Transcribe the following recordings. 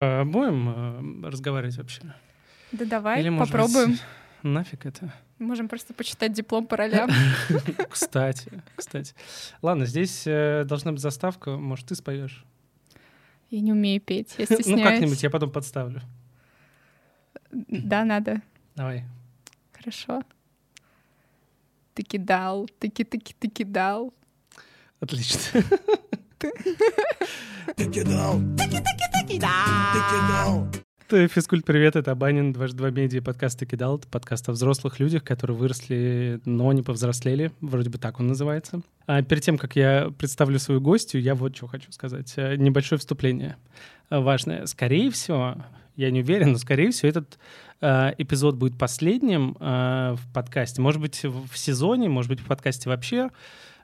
А будем э, разговаривать вообще? Да давай, Или, может попробуем. быть, нафиг это? Можем просто почитать диплом по ролям. Кстати, кстати. Ладно, здесь э, должна быть заставка. Может, ты споешь? Я не умею петь, я Ну, стесняюсь. как-нибудь я потом подставлю. Да, надо. Давай. Хорошо. Ты кидал, ты ки ты ки ты кидал. Отлично. Ты кидал. Ты кидал. Это Физкульт, привет, это Абанин, дважды два медиа, подкаст «Ты кидал». Это подкаст о взрослых людях, которые выросли, но не повзрослели. Вроде бы так он называется. А перед тем, как я представлю свою гостью, я вот что хочу сказать. Э, Небольшое вступление э, важное. Скорее всего, я не уверен, но, скорее всего, этот э, эпизод будет последним э, в подкасте. Может быть, в в сезоне, может быть, в подкасте вообще.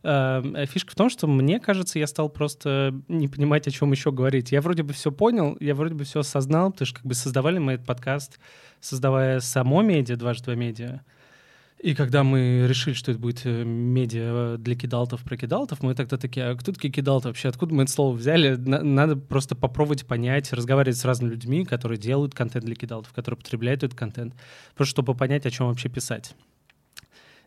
Э, Фишка в том, что мне кажется, я стал просто не понимать, о чем еще говорить. Я вроде бы все понял, я вроде бы все осознал, потому что как бы создавали мы этот подкаст, создавая само медиа, дважды два медиа. И когда мы решили, что это будет э, медиа для кидалтов про кидалтов, мы тогда такие, а кто такие кидалты вообще? Откуда мы это слово взяли? На- Надо просто попробовать понять, разговаривать с разными людьми, которые делают контент для кидалтов, которые потребляют этот контент, просто чтобы понять, о чем вообще писать.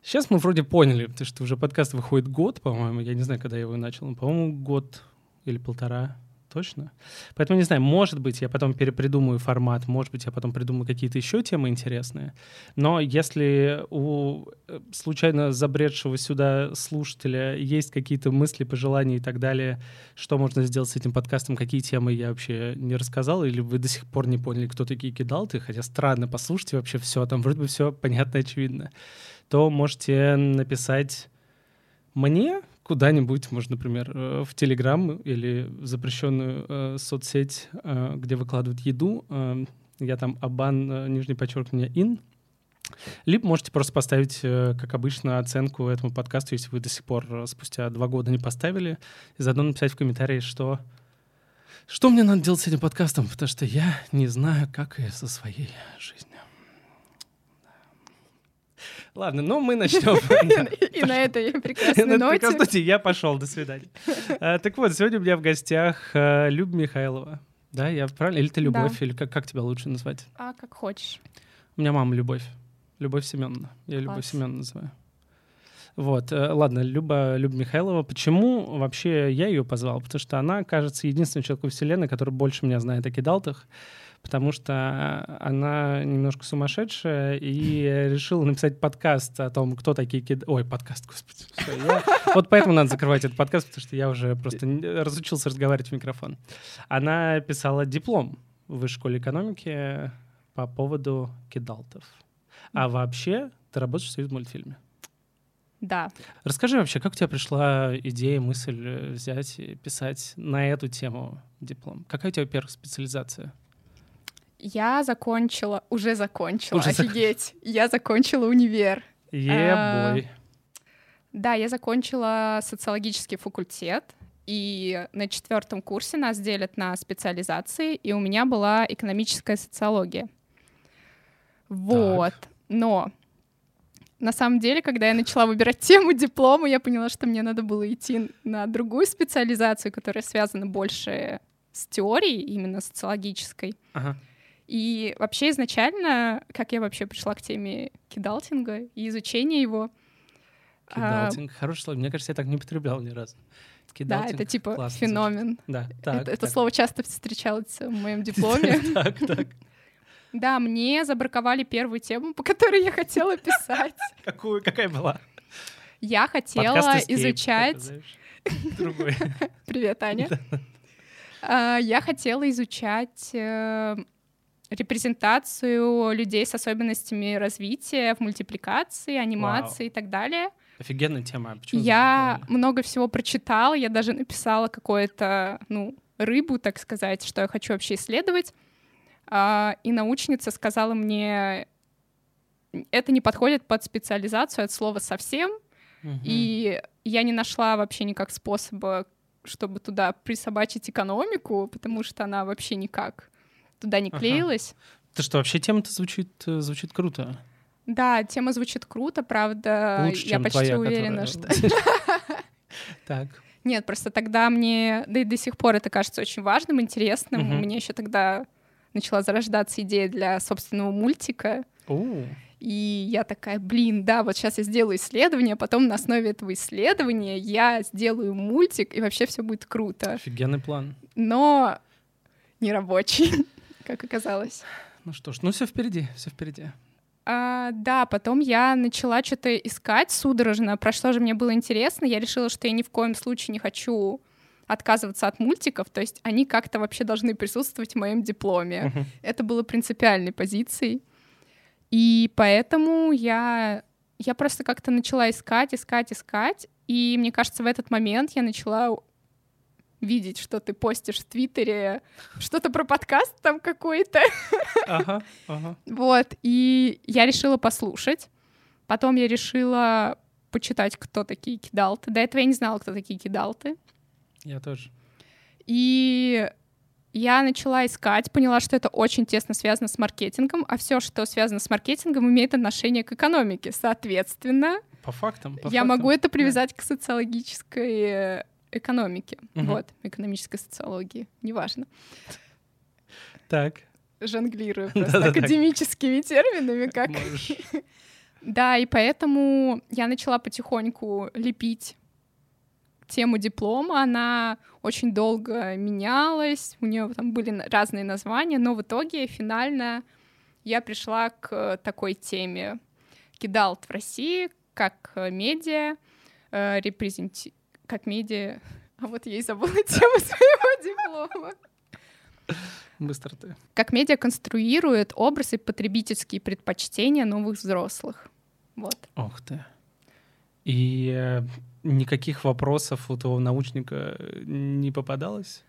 Сейчас мы вроде поняли, что уже подкаст выходит год, по-моему. Я не знаю, когда я его начал. Ну, По-моему, год или полтора. Точно. Поэтому не знаю, может быть, я потом перепридумаю формат, может быть, я потом придумаю какие-то еще темы интересные. Но если у э, случайно забредшего сюда слушателя есть какие-то мысли, пожелания и так далее, что можно сделать с этим подкастом, какие темы я вообще не рассказал, или вы до сих пор не поняли, кто такие кидалты, хотя странно, послушайте вообще все, там вроде бы все понятно очевидно, то можете написать мне куда-нибудь, может, например, э, в Телеграм или в запрещенную э, соцсеть, э, где выкладывают еду. Э, я там абан, э, нижнее подчеркивание, ин. Либо можете просто поставить, э, как обычно, оценку этому подкасту, если вы до сих пор спустя два года не поставили, и заодно написать в комментарии, что что мне надо делать с этим подкастом, потому что я не знаю, как и со своей жизнью. Ладно, ну мы начнем. И на этой прекрасной ноте. я пошел, до свидания. А, Так вот, сегодня у меня в гостях э, Люб Михайлова. Да, я правильно? Или ты. Любовь, или как, тебя лучше назвать? А, как хочешь. У меня мама Любовь. Любовь Семеновна. Я Любовь. Семеновна называю. Вот, э, ладно, Люба, Люба Михайлова. Почему вообще я ее позвал? Потому что она, кажется, единственный человек во Вселенной, который больше меня знает о кидалтах, потому что она немножко сумасшедшая и решила написать подкаст о том, кто такие кид... Ой, подкаст, господи. я- Вот поэтому надо закрывать этот подкаст, потому что я уже просто разучился разговаривать в микрофон. Она писала диплом в высшей школе экономики по поводу кидалтов. А вообще ты работаешь в союз мультфильме. Да. Расскажи вообще, как у тебя пришла идея, мысль взять и писать на эту тему диплом? Какая у тебя первая специализация? Я закончила, уже закончила, Уже офигеть. Я закончила универ. Ебой. Да, я закончила социологический факультет, и на четвертом курсе нас делят на специализации, и у меня была экономическая социология. Вот. Но на самом деле, когда я начала выбирать тему диплома, я поняла, что мне надо было идти на другую специализацию, которая связана больше с теорией, именно социологической. Ага. И вообще изначально, как я вообще пришла к теме кидалтинга и изучения его, а, Кидалтинг. Хорошее слово. Мне кажется, я так не употреблял ни разу. да, Кидалтинг. это типа классно феномен. Да, так. это, это так. слово часто встречалось в моем дипломе. Так, так. Да, мне забраковали первую тему, по которой я хотела писать. Какую, какая была? Я хотела изучать... Другой. Привет, Аня. А, Я хотела изучать э, репрезентацию людей с особенностями развития в мультипликации, анимации и так далее. Офигенная тема. Почему Я много всего прочитала, я даже написала какое-то, ну, рыбу, так сказать, что я хочу вообще исследовать. А, И научница сказала мне, это не подходит под специализацию от слова совсем, Мгм. и я не нашла вообще никак способа, чтобы туда присобачить экономику, потому что она вообще никак туда не Ага. клеилась. Ты что, вообще тема-то звучит, э, звучит круто. Да, тема звучит круто, правда, Лучше, я чем почти твоя, уверена, которая- что... Так. Нет, просто тогда мне, да и до сих пор это кажется очень важным, интересным. Мгм. У меня еще тогда начала зарождаться идея для собственного мультика. О, И я такая, блин, да, вот сейчас я сделаю исследование, а потом на основе этого исследования я сделаю мультик, и вообще все будет круто. офигенный план. Но не рабочий, как оказалось. Ну что ж, ну все впереди, все впереди. А, да, потом я начала что-то искать судорожно, про что же мне было интересно. Я решила, что я ни в коем случае не хочу отказываться от мультиков, то есть они как-то вообще должны присутствовать в моем дипломе. Мгм. Это было принципиальной позицией. И поэтому я, я просто как-то начала искать, искать, искать. И мне кажется, в этот момент я начала видеть, что ты постишь в Твиттере что-то про подкаст там какой-то. Ага, ага. Вот, и я решила послушать. Потом я решила почитать, кто такие кидалты. До этого я не знала, кто такие кидалты. Я тоже. И я начала искать, поняла, что это очень тесно связано с маркетингом, а все, что связано с маркетингом, имеет отношение к экономике. Соответственно, По фактам. по я фактам. могу это привязать к социологической э, экономике. Мгм. Вот, экономической социологии, неважно. Так. Жонглирую просто академическими терминами, как. Да, и поэтому я начала потихоньку лепить тему диплома. Она очень долго менялась, у нее там были разные названия, но в итоге финально я пришла к такой теме. Кидалт в России как э, медиа, э, репрезенти... как медиа... А вот я и забыла тему своего диплома. Быстро ты. Как медиа конструирует образ и потребительские предпочтения новых взрослых. Вот. Ох ты. И э, никаких вопросов у того научника э, не попадалось?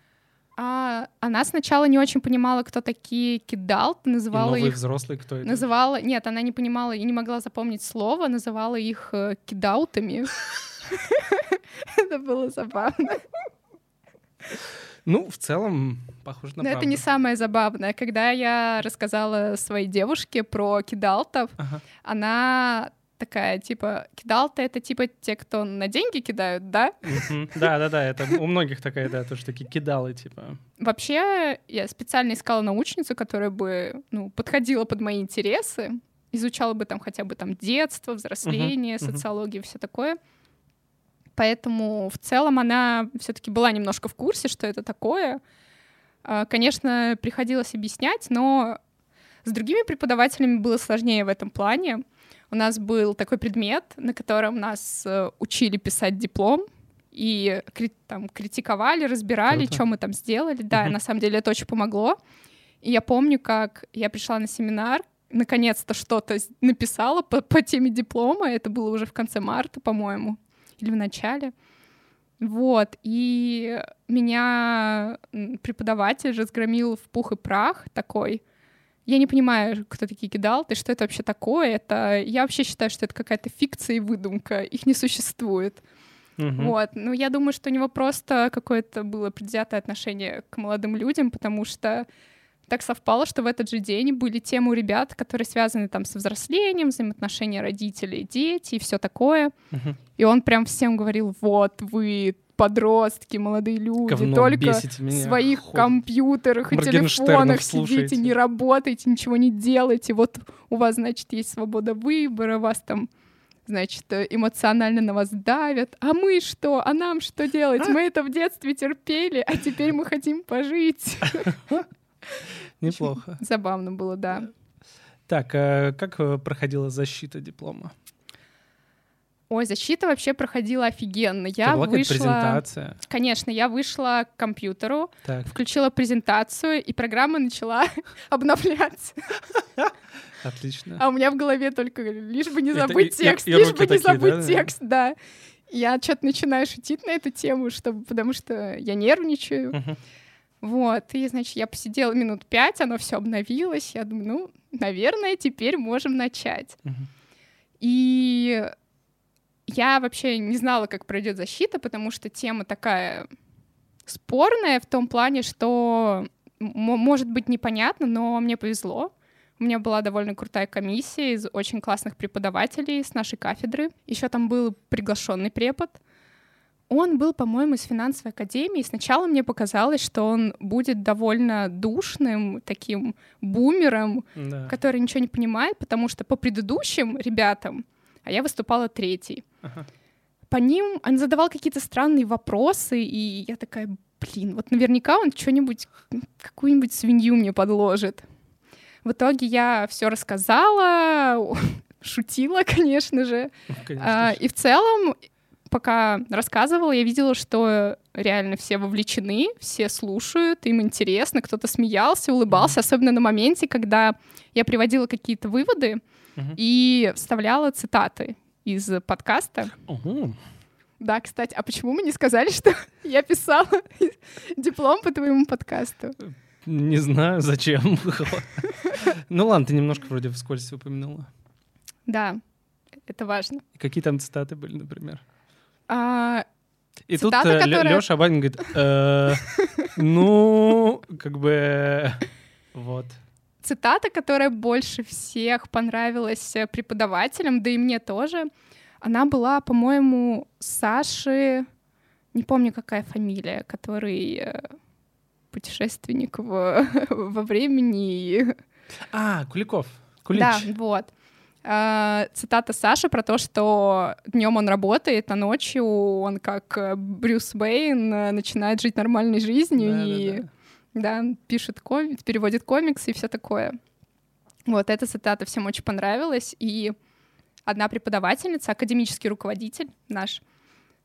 А, она сначала не очень понимала, кто такие кидалт, И называла новый их... взрослый кто это? Называла... Нет, она не понимала и не могла запомнить слово, называла их э, кидаутами. Это было забавно. Ну, в целом, похоже на Но это правду. не самое забавное. Когда я рассказала своей девушке про кидалтов, Ага. она такая, типа, кидалты — это типа те, кто на деньги кидают, да? Да-да-да, это у многих такая, да, то, что такие кидалы, типа. Вообще, я специально искала научницу, которая бы ну, подходила под мои интересы, изучала бы там хотя бы там детство, взросление, социологию, все такое. Поэтому в целом она все-таки была немножко в курсе, что это такое. А, Конечно, приходилось объяснять, но с другими преподавателями было сложнее в этом плане. У нас был такой предмет, на котором нас э, учили писать диплом и там, критиковали, разбирали, что мы там сделали. Да, Мгм. на самом деле это очень помогло. И я помню, как я пришла на семинар, наконец-то что-то написала по, по теме диплома. Это было уже в конце марта, по-моему, или в начале. Вот, и меня преподаватель разгромил в пух и прах такой. Я не понимаю, кто такие кидалты, что это вообще такое. Это я вообще считаю, что это какая-то фикция и выдумка. Их не существует. Мгм. Вот. Ну, я думаю, что у него просто какое-то было предвзятое отношение к молодым людям, потому что так совпало, что в этот же день были темы у ребят, которые связаны там со взрослением, взаимоотношения родителей, дети и все такое. Мгм. И он прям всем говорил, вот вы подростки, молодые люди, Говно, только в своих хоть компьютерах и телефонах слушайте. сидите, не работаете, ничего не делаете. Вот у вас, значит, есть свобода выбора, вас там значит, эмоционально на вас давят. А мы что? А нам что делать? Мы это в детстве терпели, а теперь мы хотим пожить. Неплохо. Забавно было, да. Так, а как э, проходила защита диплома? Ой, защита вообще проходила офигенно. Это Я была вышла... презентация. Конечно, я вышла к компьютеру, Так, включила презентацию, и программа начала обновляться. отлично. А у меня в голове только лишь бы не Это забыть и- и- текст, и лишь руки бы не такие, забыть да? текст, да. Я что-то начинаю шутить на эту тему, чтобы, потому что я нервничаю. Мгм. Вот, и, значит, я посидела минут пять, оно все обновилось. Я думаю, ну, наверное, теперь можем начать. Мгм. И я вообще не знала, как пройдет защита, потому что тема такая спорная в том плане, что может быть непонятно, но мне повезло. У меня была довольно крутая комиссия из очень классных преподавателей с нашей кафедры. Еще там был приглашенный препод. Он был, по-моему, из финансовой академии. Сначала мне показалось, что он будет довольно душным, таким бумером, Да. который ничего не понимает, потому что по предыдущим ребятам, а я выступала третий, Ага. по ним он задавал какие-то странные вопросы, и я такая, блин, вот наверняка он что-нибудь, какую-нибудь свинью мне подложит. В итоге я все рассказала, шутила, конечно же. Конечно А, же. и в целом, пока рассказывала, я видела, что реально все вовлечены, все слушают, им интересно, кто-то смеялся, улыбался, особенно на моменте, когда я приводила какие-то выводы и вставляла цитаты из подкаста. Да, кстати, а почему мы не сказали, что я писала диплом по твоему подкасту? Не знаю, зачем. Ну ладно, ты немножко вроде вскользь упомянула. Да, это важно. И Какие там цитаты были, например? А, И Цитата, тут которая- Леша Абанин говорит, «Э, ну, как бы, вот. цитата, которая больше всех понравилась э, преподавателям, да и мне тоже, она была, по-моему, Саши, не помню, какая фамилия, который э, путешественник в- во времени. А, Куликов. Кулич. Да, вот. А, Цитата Саши про то, что днем он работает, а ночью он, как э, Брюс Уэйн, э, начинает жить нормальной жизнью Да, да, и да. да, пишет комикс, переводит комиксы и все такое. Вот эта цитата всем очень понравилась, и одна преподавательница, академический руководитель наш,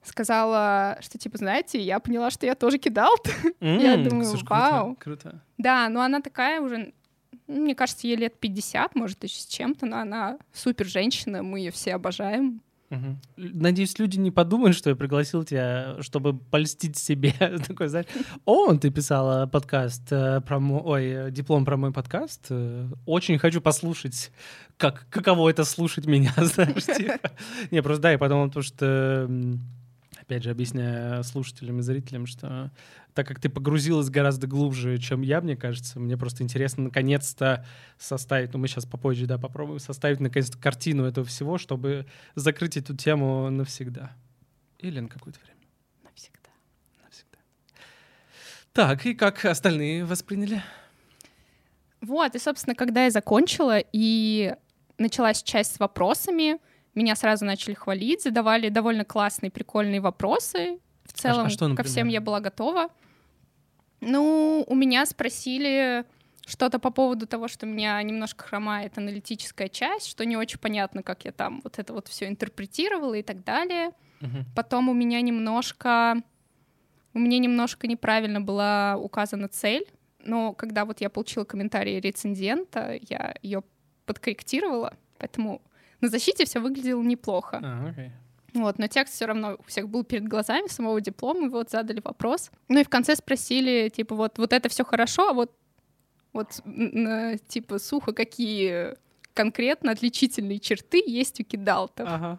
сказала, что, типа, знаете, я поняла, что я тоже кидал. Я М, думаю, слушай, круто, вау. Круто. да, но она такая уже, мне кажется, ей лет 50, может, еще с чем-то, но она супер женщина, мы ее все обожаем. Л- Надеюсь, люди не подумают, что я пригласил тебя, чтобы польстить себе. Такой, знаешь, о, ты писала подкаст э, про мой, ой, диплом про мой подкаст. э, Очень хочу послушать, как, каково это слушать меня, знаешь, типа. Не, просто да, я подумал, потому что, опять же, объясняя слушателям и зрителям, что так как ты погрузилась гораздо глубже, чем я, мне кажется, мне просто интересно наконец-то составить, ну мы сейчас попозже, да, попробуем составить наконец-то картину этого всего, чтобы закрыть эту тему навсегда. Или на какое-то время. Навсегда. Навсегда. Так, и как остальные восприняли? Вот, и, собственно, когда я закончила, и началась часть с вопросами, меня сразу начали хвалить, задавали довольно классные, прикольные вопросы. В целом, а что, ко всем я была готова. Ну, у меня спросили что-то по поводу того, что меня немножко хромает аналитическая часть, что не очень понятно, как я там вот это вот все интерпретировала и так далее. Мгм. Потом у меня немножко... У меня немножко неправильно была указана цель, но когда вот я получила комментарий рецензента, я ее подкорректировала, поэтому на защите все выглядело неплохо. А, окей. Вот, но текст все равно у всех был перед глазами самого диплома, и вот задали вопрос. Ну и в конце спросили, типа, вот, вот это все хорошо, а вот, вот типа, сухо, какие конкретно отличительные черты есть у кидалтов. Ага.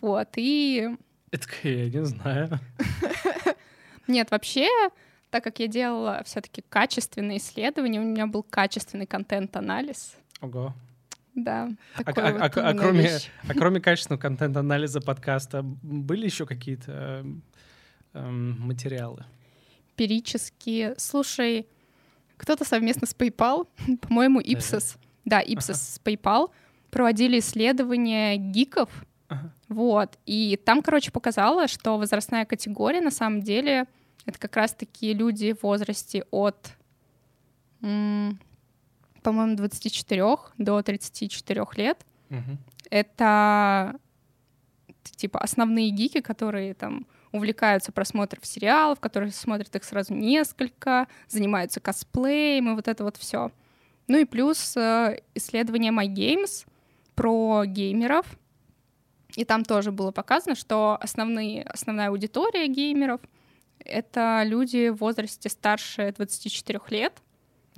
Вот, и Это я не знаю. Нет, вообще, так как я делала все-таки качественные исследования, у меня был качественный контент-анализ. Ого. Да. А, а- вот а- а кроме, вещь. а кроме качественного контент-анализа подкаста были еще какие-то эм, эм, материалы? Эмпирические. Слушай, кто-то совместно с PayPal, по-моему. Ipsos, да, Ipsos Ага. с PayPal проводили исследования гиков, Ага. вот, и там, короче, показало, что возрастная категория на самом деле это как раз-таки люди в возрасте от, м, по-моему, 24 до 34 лет, Мгм. это типа основные гики, которые там увлекаются просмотром сериалов, которые смотрят их сразу несколько, занимаются косплеем и вот это вот все. Ну и плюс э, исследование My Games про геймеров. И там тоже было показано, что основные, основная аудитория геймеров — это люди в возрасте старше 24 лет,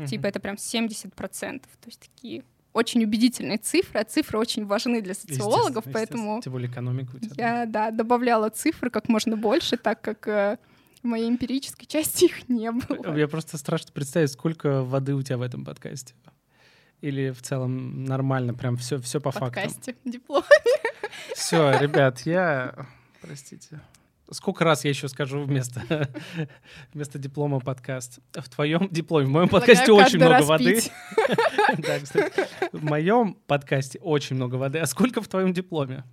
Мгм. Типа это прям 70%. То есть такие очень убедительные цифры, а цифры очень важны для социологов, Естественно, поэтому естественно. Тем более экономика у тебя. я, да, добавляла цифры как можно больше, так как э, в моей эмпирической части их не было. Я просто страшно представить, сколько воды у тебя в этом подкасте. Или в целом нормально, прям все, все по В фактам. подкасте диплом. Все, ребят, я, простите, Сколько раз я еще скажу вместо, вместо диплома подкаст? В твоем дипломе, в моем подкасте очень много воды. Да, кстати, в моем подкасте очень много воды. А сколько в твоем дипломе?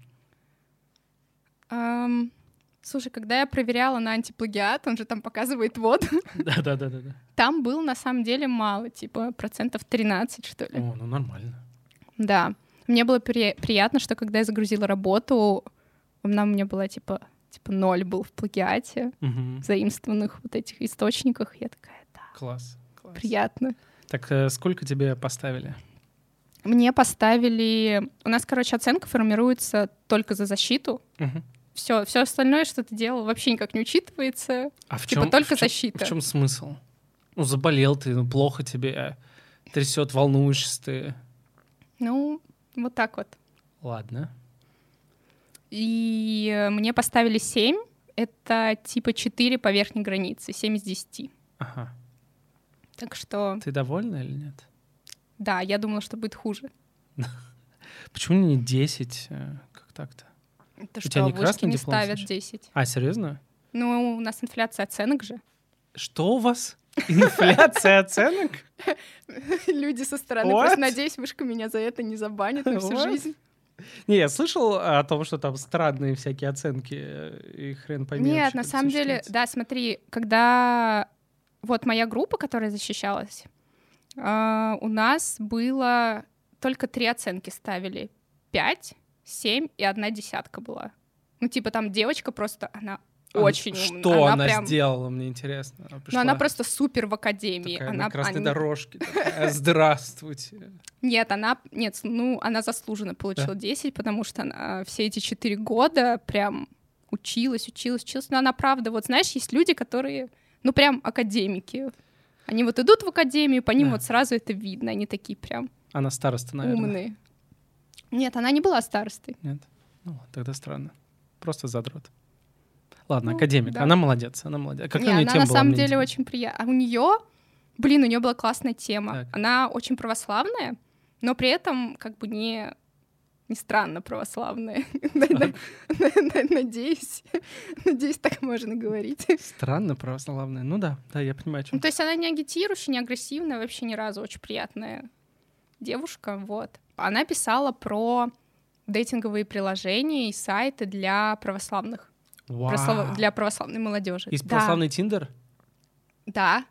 Слушай, когда я проверяла на антиплагиат, он же там показывает воду, Да, да, да, да. да. там был на самом деле мало, типа процентов 13, что ли. О, ну нормально. Да. Мне было при- приятно, что когда я загрузила работу, она у меня была типа, типа ноль был в плагиате, в заимствованных вот этих источниках. Я такая, да, Класс. класс. приятно. Так э, сколько тебе поставили? Мне поставили... У нас, короче, оценка формируется только за защиту. Мгм. Все, все остальное, что ты делал, вообще никак не учитывается. А в Типа чем, только в чем, защита. В чем смысл? Ну, заболел ты, ну, плохо тебе, трясет, волнуешься ты. Ну, вот так вот. Ладно. И э, мне поставили 7. Это типа 4 по верхней границе, 7 из 10. Ага. Так что, Ты довольна или нет? да, я думала, что будет хуже. Почему не 10? э, Как так-то? Это тебя что, не вышки не диплом ставят случай? 10. А, серьезно? Ну, у нас инфляция оценок же. Что у вас? Инфляция оценок? Люди со стороны. What? Просто надеюсь, вышка меня за это не забанит на всю What? жизнь. Не, я слышал о том, что там странные всякие оценки, э, и хрен пойми. Нет, на самом деле, да, смотри, когда вот моя группа, которая защищалась, а, у нас было только три оценки ставили. Пять, семь и одна десятка была. Ну, типа там девочка просто, она Очень Что умная. она, прям- сделала, мне интересно. Она Ну, она пришла просто супер в академии. такая она, на красной они- дорожке. такая, Здравствуйте. Нет, она, нет, ну, она заслуженно получила 10, потому что она все эти четыре года прям училась, училась, училась. Но она правда, вот знаешь, есть люди, которые, ну, прям академики. Они вот идут в академию, по ним Да. вот сразу это видно, они такие прям Она староста, наверное. умные. Нет, она не была старостой. Нет? Ну, тогда странно. Просто задрот. Ладно, Ну, академик. да. Она молодец, она молодец. А Какая Не, у нее она тема на была, самом деле интересно? очень приятная. А у нее, блин, у нее была классная тема. Так. Она очень православная, но при этом как бы не не странно православная. Надеюсь, надеюсь, так можно говорить. Странно православная. Ну да, да, я понимаю, чем. Ну, то есть она не агитирующая, не агрессивная, вообще ни разу очень приятная девушка, вот. Она писала про дейтинговые приложения и сайты для православных, прослав- для православной молодежи. Есть Да, православный Тиндер? Да,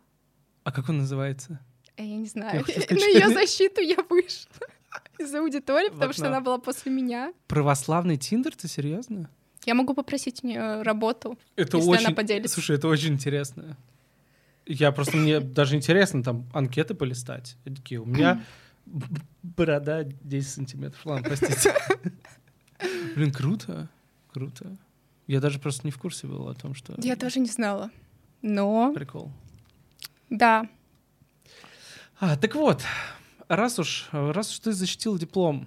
А как он называется? Э, Я не знаю. На ее защиту я вышла из аудитории, потому что она была после меня. Православный Тиндер? Ты серьезно? Я могу попросить у нее работу. Это Если очень... она поделится. Слушай, это очень интересно. Я просто, мне даже интересно там анкеты полистать. И такие, у меня борода 10 сантиметров. Ладно, простите. Блин, круто, круто. Я даже просто не в курсе был о том, что... Я тоже не знала. Но, Прикол. да, А, так вот, раз уж, раз уж ты защитил диплом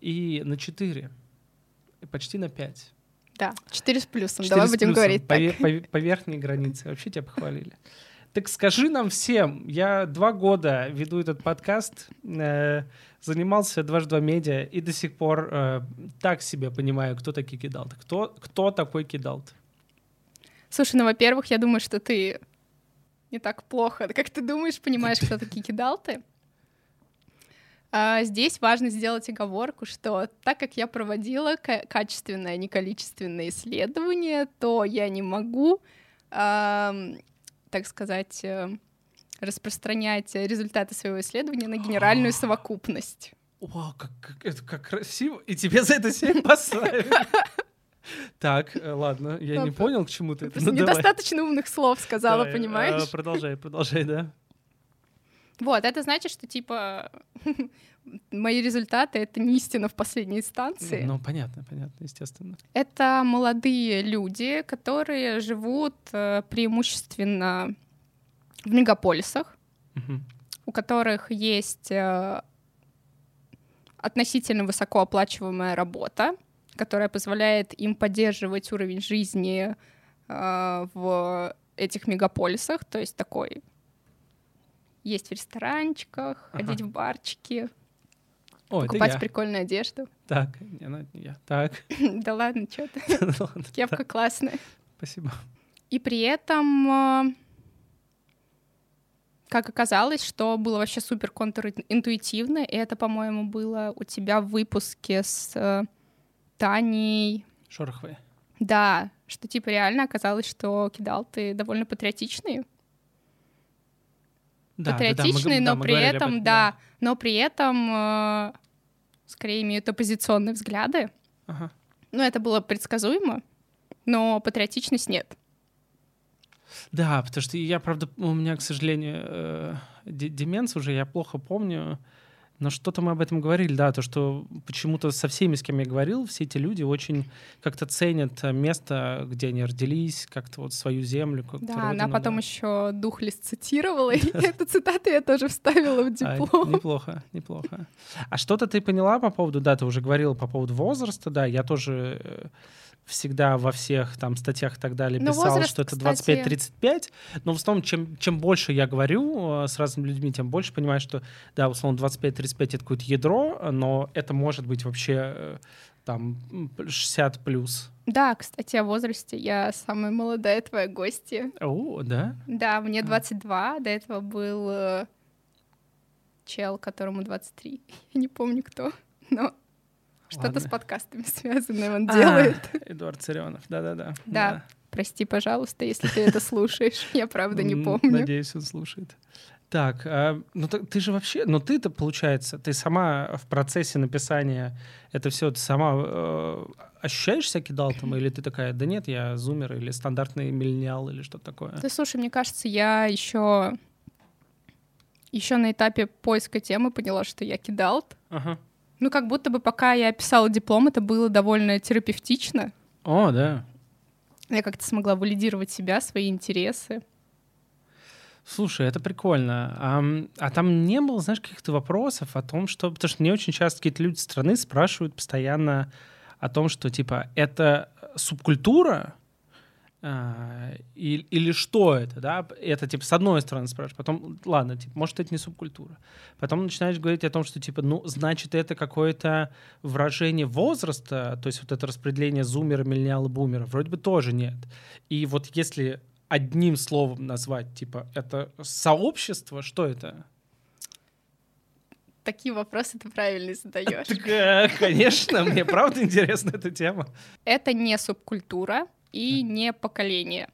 и на 4, и почти на 5. да. Четыре с плюсом. Четыре Давай с будем плюсом, говорить по, так. ве- по ве- по верхней границе. Вообще тебя похвалили. Так скажи нам всем, я два года веду этот подкаст, э, занимался дважды два медиа и до сих пор э, так себе понимаю, кто такие кидалты. Кто, кто такой кидалт? Слушай, ну, во-первых, я думаю, что ты не так плохо, как ты думаешь, понимаешь, кто такие кидалты. А, здесь важно сделать оговорку, что так как я проводила ка- качественное, а не количественное исследование, то я не могу, так сказать, э, распространять результаты своего исследования на генеральную совокупность. Вау, как, как- это как красиво. И тебе за это 7 поставили. Так, э, ладно, я не понял, к чему ты это. Недостаточно умных слов сказала, понимаешь? э, Продолжай, продолжай, да. Вот, это значит, что типа мои результаты это не истина в последней инстанции. Ну, понятно, понятно, естественно. Это молодые люди, которые живут э, преимущественно в мегаполисах, Мгм. у которых есть э, относительно высокооплачиваемая работа, которая позволяет им поддерживать уровень жизни э, в этих мегаполисах, то есть такой есть в ресторанчиках, Ага. ходить в барчики, О, это покупать прикольную одежду. Так, не, ну, не я. Так, Да ладно, что ты, кепка классная. Спасибо. И при этом, э, как оказалось, что было вообще супер контринтуитивно, и это, по-моему, было у тебя в выпуске с э, Таней. Шороховой. Да, что типа реально оказалось, что кидал ты довольно патриотичный. Да, патриотичный, да, да, мы, но да, при об этом, да, но при этом э, скорее имеют оппозиционные взгляды. Ага. Ну, это было предсказуемо, но патриотичность нет. Да, потому что я, правда, у меня, к сожалению, э, де- деменция уже, я плохо помню, но что-то мы об этом говорили, да, то, что почему-то со всеми, с кем я говорил, все эти люди очень как-то ценят место, где они родились, как-то вот свою землю, Да, она потом еще Духлес цитировала, и Да. эту цитату я тоже вставила в А, диплом. неплохо, неплохо. А что-то ты поняла по поводу, да, ты уже говорила по поводу возраста, да, я тоже э, всегда во всех там статьях и так далее Ну, писал, возраст, что это кстати- 25-35, но в основном, чем, чем больше я говорю э, с разными людьми, тем больше понимаю, что, да, в основном 25-35 это какое-то ядро, но это может быть вообще э, там м, 60 плюс. Да, кстати, о возрасте. Я самая молодая твоя гостья. О, да? Да, мне А. 22, до этого был э, чел, которому 23. Я не помню кто, но что-то с подкастами связанное он А, делает. Эдуард Царенов, да-да-да. Да. Прости, пожалуйста, если ты это слушаешь. Я правда не помню. Надеюсь, он слушает. Так, а, ну так ты же вообще, ну ты-то, получается, ты сама в процессе написания это все, ты сама э, ощущаешь себя кидалтом, или ты такая, да нет, я зумер, или стандартный миллениал, или что-то такое? Да слушай, мне кажется, я еще еще на этапе поиска темы поняла, что я кидалт. Ага. Ну, как будто бы пока я писала диплом, это было довольно терапевтично. О, да. Я как-то смогла валидировать себя, свои интересы. Слушай, это прикольно. А, а там не было, знаешь, каких-то вопросов о том, что... Потому что мне очень часто какие-то люди со стороны спрашивают постоянно о том, что, типа, это субкультура, а, и- или что это, да? Это, типа, с одной стороны спрашиваешь, потом, ладно, типа, может, это не субкультура. Потом начинаешь говорить о том, что, типа, ну, значит, это какое-то выражение возраста, то есть вот это распределение зумера, миллениала, бумера, вроде бы тоже нет. И вот если одним словом назвать, типа, это сообщество, что это? Такие вопросы ты правильно задаешь. Так, э, конечно, мне правда интересна эта тема. Это не субкультура и не поколение.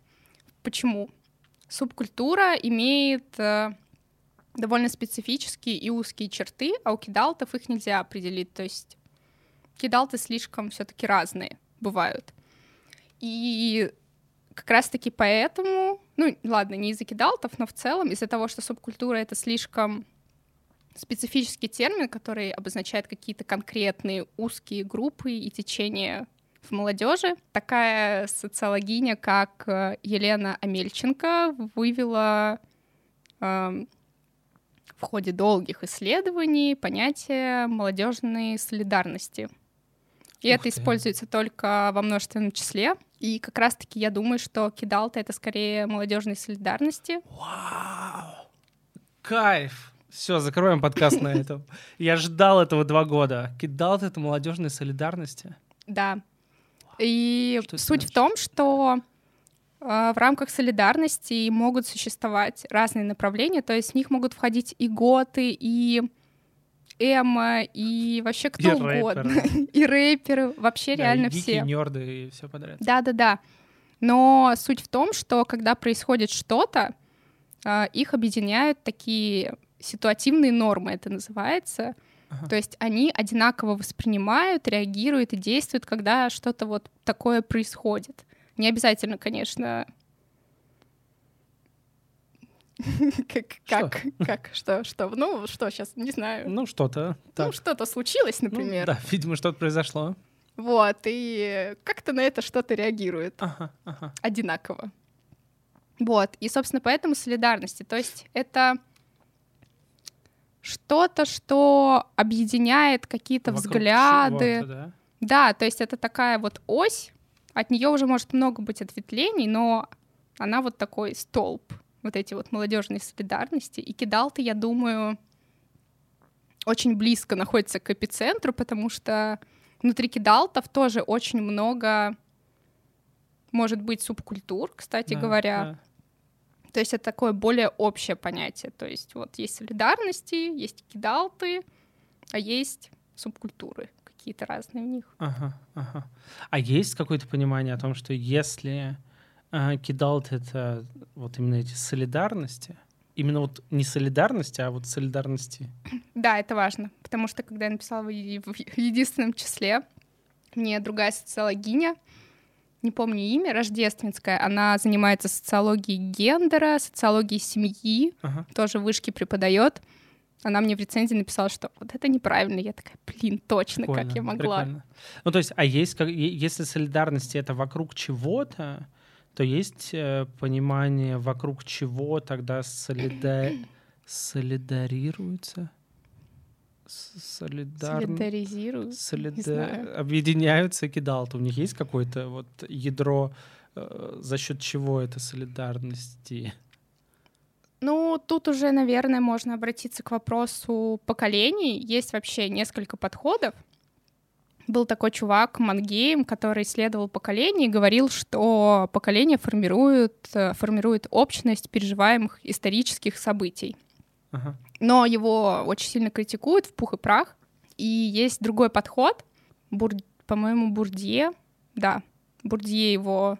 Почему? Субкультура имеет э, довольно специфические и узкие черты, а у кидалтов их нельзя определить. То есть кидалты слишком все-таки разные бывают. И как раз-таки поэтому, ну ладно, не из-за кидалтов, но в целом из-за того, что субкультура — это слишком специфический термин, который обозначает какие-то конкретные узкие группы и течения в молодежи. Такая социологиня, как э, Елена Амельченко, вывела эм, в ходе долгих исследований понятие молодежной солидарности. И Ух это ты. используется только во множественном числе. И как раз-таки я думаю, что кидалта — это скорее молодежной солидарности. Вау! Кайф! Все, закроем подкаст на этом. Я ждал этого два года. Кидал это молодежной солидарности. Да. И Что суть в том, что э, в рамках солидарности могут существовать разные направления, то есть в них могут входить и готы, и эмо, и вообще кто И угодно. рэперы. И рэперы, вообще Да, реально и все. и нерды, и все подряд. Да-да-да. Но суть в том, что когда происходит что-то, а, их объединяют такие ситуативные нормы, это называется. Ага. То есть они одинаково воспринимают, реагируют и действуют, когда что-то вот такое происходит. Не обязательно, конечно. Как, как, как, что, что, ну, что сейчас, не знаю. Ну, что-то. Ну, что-то случилось, Ну, например. да, видимо, что-то произошло. Вот, и как-то на это что-то реагирует. Ага, ага. одинаково. Вот, и, собственно, поэтому солидарности. То есть это что-то, что объединяет какие-то взгляды. да? Да, то есть это такая вот ось, от нее уже может много быть ответвлений, но она вот такой столб вот эти вот молодежной солидарности. И кидал-то, я думаю, очень близко находится к эпицентру, потому что внутри кидалтов тоже очень много может быть субкультур, кстати Да, говоря. да. То есть это такое более общее понятие. То есть вот есть солидарности, есть кидалты, а есть субкультуры какие-то разные в них. Ага, ага. А есть какое-то понимание о том, что если э, кидалт — это вот именно эти солидарности, именно вот не солидарности, а вот солидарности. Да, это важно, потому что когда я написала в в единственном числе, мне другая социологиня, не помню имя, рождественская, она занимается социологией гендера, социологией семьи, Ага. тоже в вышке преподает. Она мне в рецензии написала, что вот это неправильно. Я такая, блин, точно, как Прикольно, я могла. прикольно. Ну, то есть, а есть, как, если солидарность — это вокруг чего-то, то есть э, понимание, вокруг чего тогда солида... солидарируются? С- Солидар... Солидаризирую. солида-. Объединяются кидалты. У них есть какое-то вот ядро, э, за счет чего это солидарности? Ну, тут уже, наверное, можно обратиться к вопросу поколений. Есть вообще несколько подходов. Был такой чувак, Мангейм, который исследовал поколения и говорил, что поколение формирует, э, формирует общность переживаемых исторических событий. Ага. Но его очень сильно критикуют в пух и прах. И есть другой подход, Бур... по-моему, Бурдье, да, Бурдье его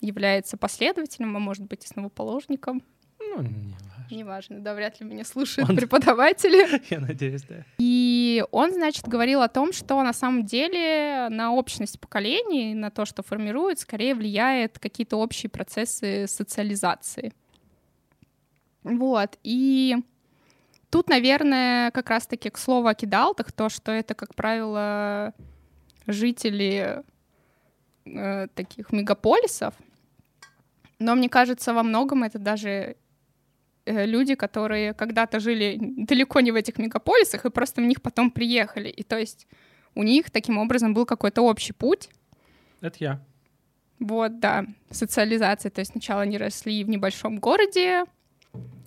является последователем, а может быть, основоположником. Ну, не важно. Неважно, да, вряд ли меня слушают Он- преподаватели. Я надеюсь, да. И он, значит, говорил о том, что на самом деле на общность поколений, на то, что формирует, скорее влияет какие-то общие процессы социализации. Вот. И тут, наверное, как раз-таки к слову о кидалтах, то, что это, как правило, жители э, таких мегаполисов. Но мне кажется, во многом это даже э, люди, которые когда-то жили далеко не в этих мегаполисах и просто в них потом приехали. И то есть у них таким образом был какой-то общий путь. Это я. Вот, да, социализация. То есть сначала они росли в небольшом городе,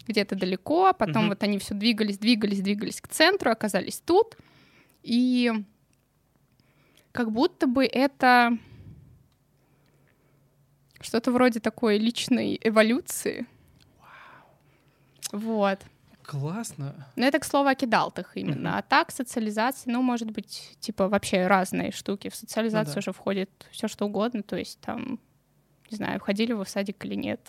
где-то далеко, а потом Мгм. вот они все двигались, двигались, двигались к центру, оказались тут. И как будто бы это что-то вроде такой личной эволюции. Вот. Классно. Но это, к слову, о кидалтах именно. А так, социализация, ну, может быть, типа, вообще разные штуки. В социализацию да. уже входит все что угодно. То есть там, не знаю, ходили вы в садик или нет.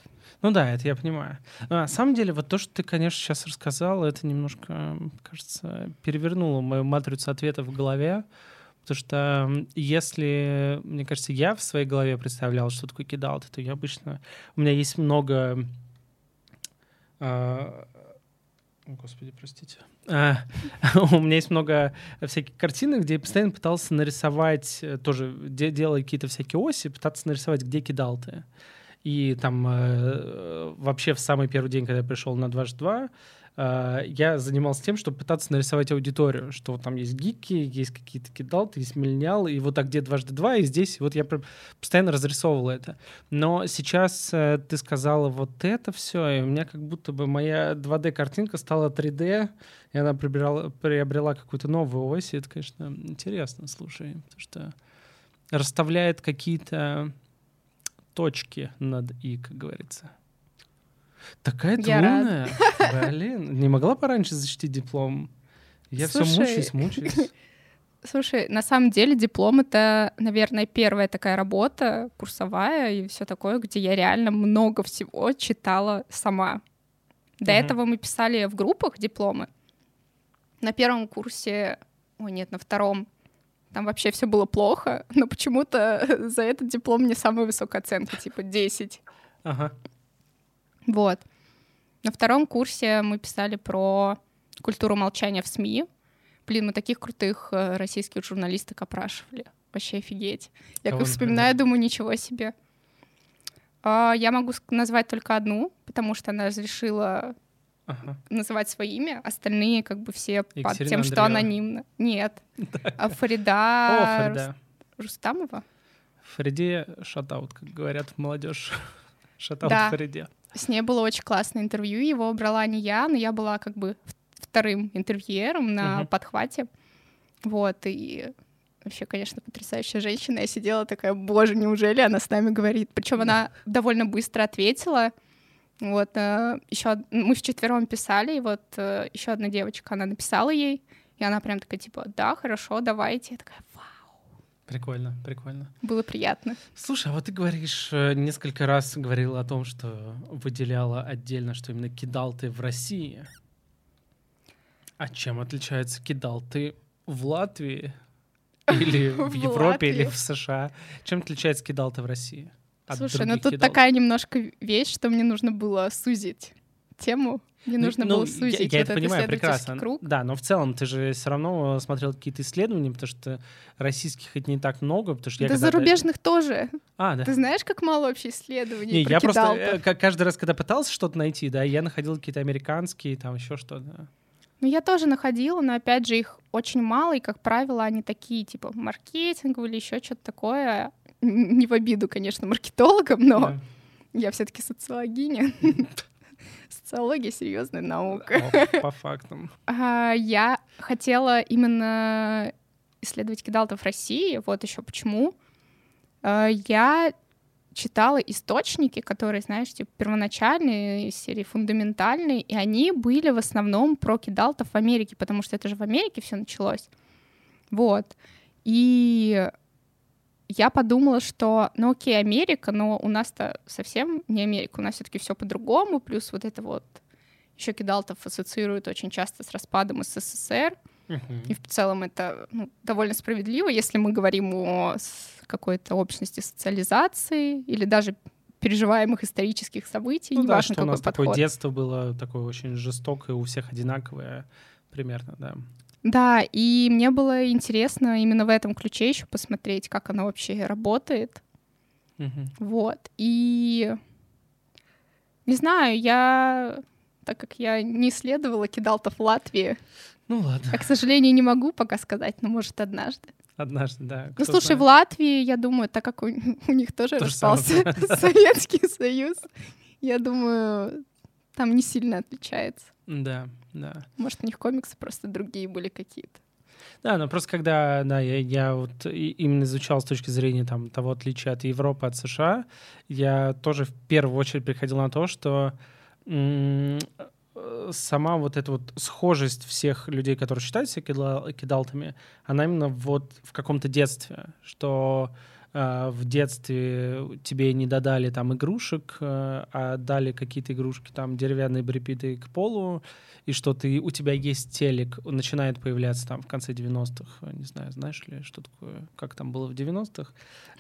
Ну да, это я понимаю. Но на самом деле, вот то, что ты, конечно, сейчас рассказал, это немножко, кажется, перевернуло мою матрицу ответов в голове. Потому что если, мне кажется, я в своей голове представлял, что такое кидал, то я обычно... У меня есть много... а, Господи, простите. А, У меня есть много всяких картинок, где я постоянно пытался нарисовать, э, тоже де- делая какие-то всякие оси, пытаться нарисовать, где кидал ты. И там э, вообще в самый первый день, когда я пришел на 2 э, я занимался тем, чтобы пытаться нарисовать аудиторию, что вот там есть гики, есть какие-то кидалты, есть миллениалы, и вот так где дважды два, и здесь вот я постоянно разрисовывал это. Но сейчас э, ты сказала вот это все, и у меня как будто бы моя 2D-картинка стала 3D, и она приобрела, приобрела какую-то новую ось, и это, конечно, интересно, слушай, потому что расставляет какие-то точки над «и», как говорится. Такая ты Я умная. Блин, не могла пораньше защитить диплом? Я все мучаюсь, мучаюсь. Слушай, на самом деле диплом — это, наверное, первая такая работа курсовая и все такое, где я реально много всего читала сама. До Мгм. этого мы писали в группах дипломы. На первом курсе, ой, нет, на втором, там вообще все было плохо, но почему-то за этот диплом мне самая высокая оценка, типа 10. Ага. Вот. На втором курсе мы писали про культуру молчания в СМИ. Блин, мы таких крутых э, российских журналисток опрашивали. Вообще офигеть. Я как вспоминаю, думаю, ничего себе. А, Я могу назвать только одну, потому что она разрешила Ага. называть свое имя, остальные как бы все под Екатерина тем, что Андреева. анонимно. Нет. А О, Фарида Фарида. Рус- Рустамова? Фариде шатаут, как говорят молодежь. Шатаут Да. Фариде. С ней было очень классное интервью. Его брала не я, но я была как бы вторым интервьюером на Мгм. подхвате. Вот, и вообще, конечно, потрясающая женщина. Я сидела такая, боже, неужели она с нами говорит? Причем она довольно быстро ответила. Вот, э, еще мы вчетвером писали, и вот э, еще одна девочка, она написала ей, и она прям такая, типа, да, хорошо, давайте. Я такая, вау. Прикольно, прикольно. Было приятно. Слушай, а вот ты говоришь, э, несколько раз говорила о том, что выделяла отдельно, что именно кидал ты в России. А чем отличается кидал ты в Латвии? Или в В Европе, или в США? Чем отличается кидал ты в России? от Слушай, ну тут такая немножко вещь, что мне нужно было сузить тему. Мне Ну, нужно ну, было я- сузить Я, вот это понимаю прекрасно. круг. Да, но в целом ты же все равно смотрел какие-то исследования, потому что российских это не так много, потому что я да зарубежных тоже. А, да. Ты знаешь, как мало вообще исследований Не, я просто э, ка- каждый раз, когда пытался что-то найти, да, я находил какие-то американские, там еще что-то. Ну, я тоже находила, но опять же их очень мало, и, как правило, они такие, типа, маркетинговые или еще что-то такое. Не в обиду, конечно, маркетологам, но Да. я все-таки социологиня. Социология серьезная наука. О, По фактам. А, Я хотела именно исследовать кидалтов в России. Вот еще почему. А, Я читала источники, которые, знаешь, типа первоначальные, из серии фундаментальные, и они были в основном про кидалтов в Америке, потому что это же в Америке все началось. Вот. И я подумала, что, ну окей, Америка, но у нас-то совсем не Америка, у нас все-таки все по-другому, плюс вот это вот еще кидалтов ассоциируют очень часто с распадом СССР, и в целом это ну, довольно справедливо, если мы говорим о какой-то общности социализации или даже переживаемых исторических событий, Ну да, неважно что у какой нас подход. такое детство было такое очень жестокое, у всех одинаковое примерно, да. Да, и мне было интересно именно в этом ключе еще посмотреть, как оно вообще работает. Мгм. Вот. И не знаю, я, так как я не исследовала кидалтов в Латвии, Ну ладно, я, к сожалению, не могу пока сказать, но может однажды. однажды, да. Ну, кто слушай, в знает. Латвии, я думаю, так как у, у них тоже То распался. Советский Союз, я думаю, там не сильно отличается. Да, да. Может, у них комиксы просто другие были какие-то. Да, но просто когда да, я, я вот именно изучал с точки зрения там, того отличия от Европы, от США, я тоже в первую очередь приходил на то, что сама вот эта вот схожесть всех людей, которые считают себя кидал- кидалтами, она именно вот в каком-то детстве, что э, в детстве тебе не додали там игрушек, э, а дали какие-то игрушки там деревянные брепиты к полу, и что ты, у тебя есть телек, начинает появляться там в конце 90-х, не знаю, знаешь ли, что такое, как там было в 90-х,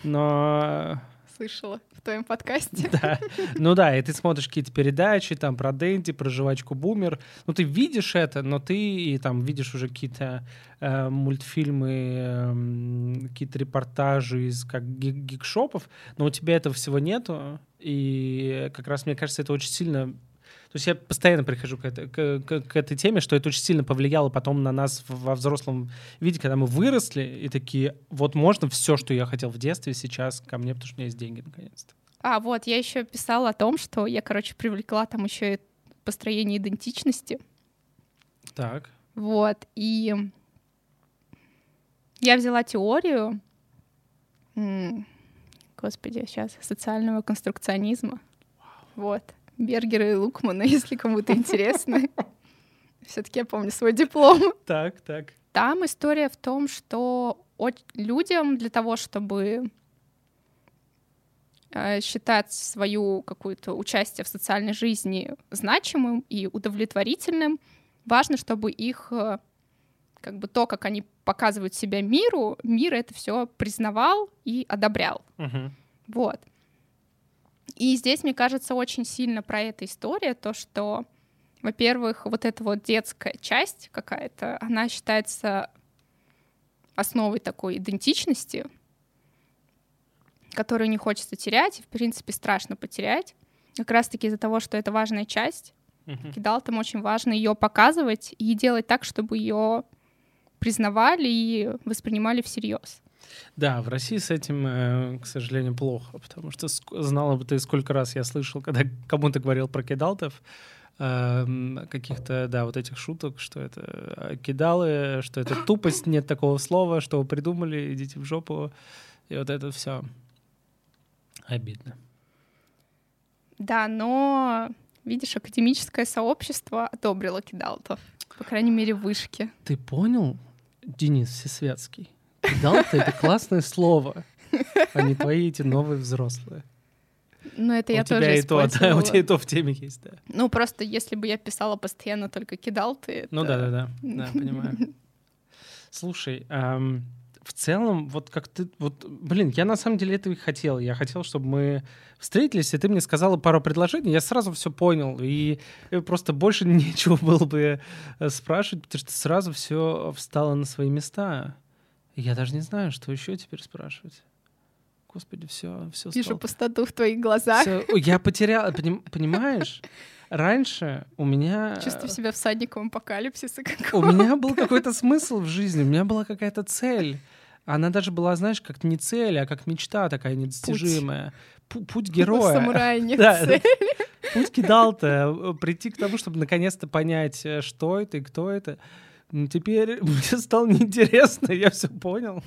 но Слышала в твоем подкасте. да. Ну да, и ты смотришь какие-то передачи там про Дэнди, про жвачку Бумер. Ну ты видишь это, но ты и там видишь уже какие-то э, мультфильмы, эм, какие-то репортажи из как гик- гикшопов, но у тебя этого всего нету. И как раз мне кажется, это очень сильно то есть я постоянно прихожу к, этой- к- к- к этой теме, что это очень сильно повлияло потом на нас во взрослом виде, когда мы выросли и такие, вот можно все, что я хотел в детстве, сейчас ко мне, потому что у меня есть деньги наконец-то. А, вот, я еще писала о том, что я, короче, привлекла там еще и построение идентичности. Так. Вот, и я взяла теорию, господи, сейчас, социального конструкционизма. Вот, Бергера и Лукмана, если кому-то интересно. Все-таки я помню свой диплом. Так, так. Там история в том, что людям для того, чтобы э, считать свою какую-то участие в социальной жизни значимым и удовлетворительным, важно, чтобы их э, как бы то, как они показывают себя миру, мир это все признавал и одобрял. Мгм. Вот. И здесь, мне кажется, очень сильно про эта история, то, что, во-первых, вот эта вот детская часть какая-то, она считается основой такой идентичности, которую не хочется терять, и, в принципе, страшно потерять. Как раз-таки из-за того, что это важная часть, Мгм. кидалтам очень важно ее показывать и делать так, чтобы ее признавали и воспринимали всерьез. Да, в России с этим, э, к сожалению, плохо, потому что знала бы ты, сколько раз я слышал, когда кому-то говорил про кидалтов, эм, каких-то, да, вот этих шуток, что это э, кидалы, что это тупость, нет такого слова, что вы придумали, идите в жопу. И вот это все обидно. Да, но, видишь, академическое сообщество одобрило кидалтов. По крайней мере, в вышке. Ты понял, Денис Всесветский? Кидал-то это классное слово, а не твои эти новые взрослые. Ну, это я у тебя тоже и то, да, у тебя и то в теме есть, да. Ну, просто если бы я писала постоянно только кидалты... Ну это- да, да, да, да, понимаю. Слушай, в целом, вот как ты, вот, блин, я на самом деле этого и хотел. Я хотел, чтобы мы встретились, и ты мне сказала пару предложений, я сразу все понял, и э, просто больше нечего было бы э, спрашивать, потому что сразу все встало на свои места. Я даже не знаю, что еще теперь спрашивать. Господи, все, все Вижу пустоту в твоих глазах. Я потерял, поним- понимаешь? Раньше у меня... Чувствую себя всадником апокалипсиса У какого меня был какой-то смысл в жизни, у меня была какая-то цель. Она даже была, знаешь, как не цель, а как мечта такая недостижимая. Пу- Путь героя. Самурай нет Да, цели. Путь кидал-то, э, прийти к тому, чтобы наконец-то понять, э, что это и кто это. Ну, теперь мне стало неинтересно, я все понял.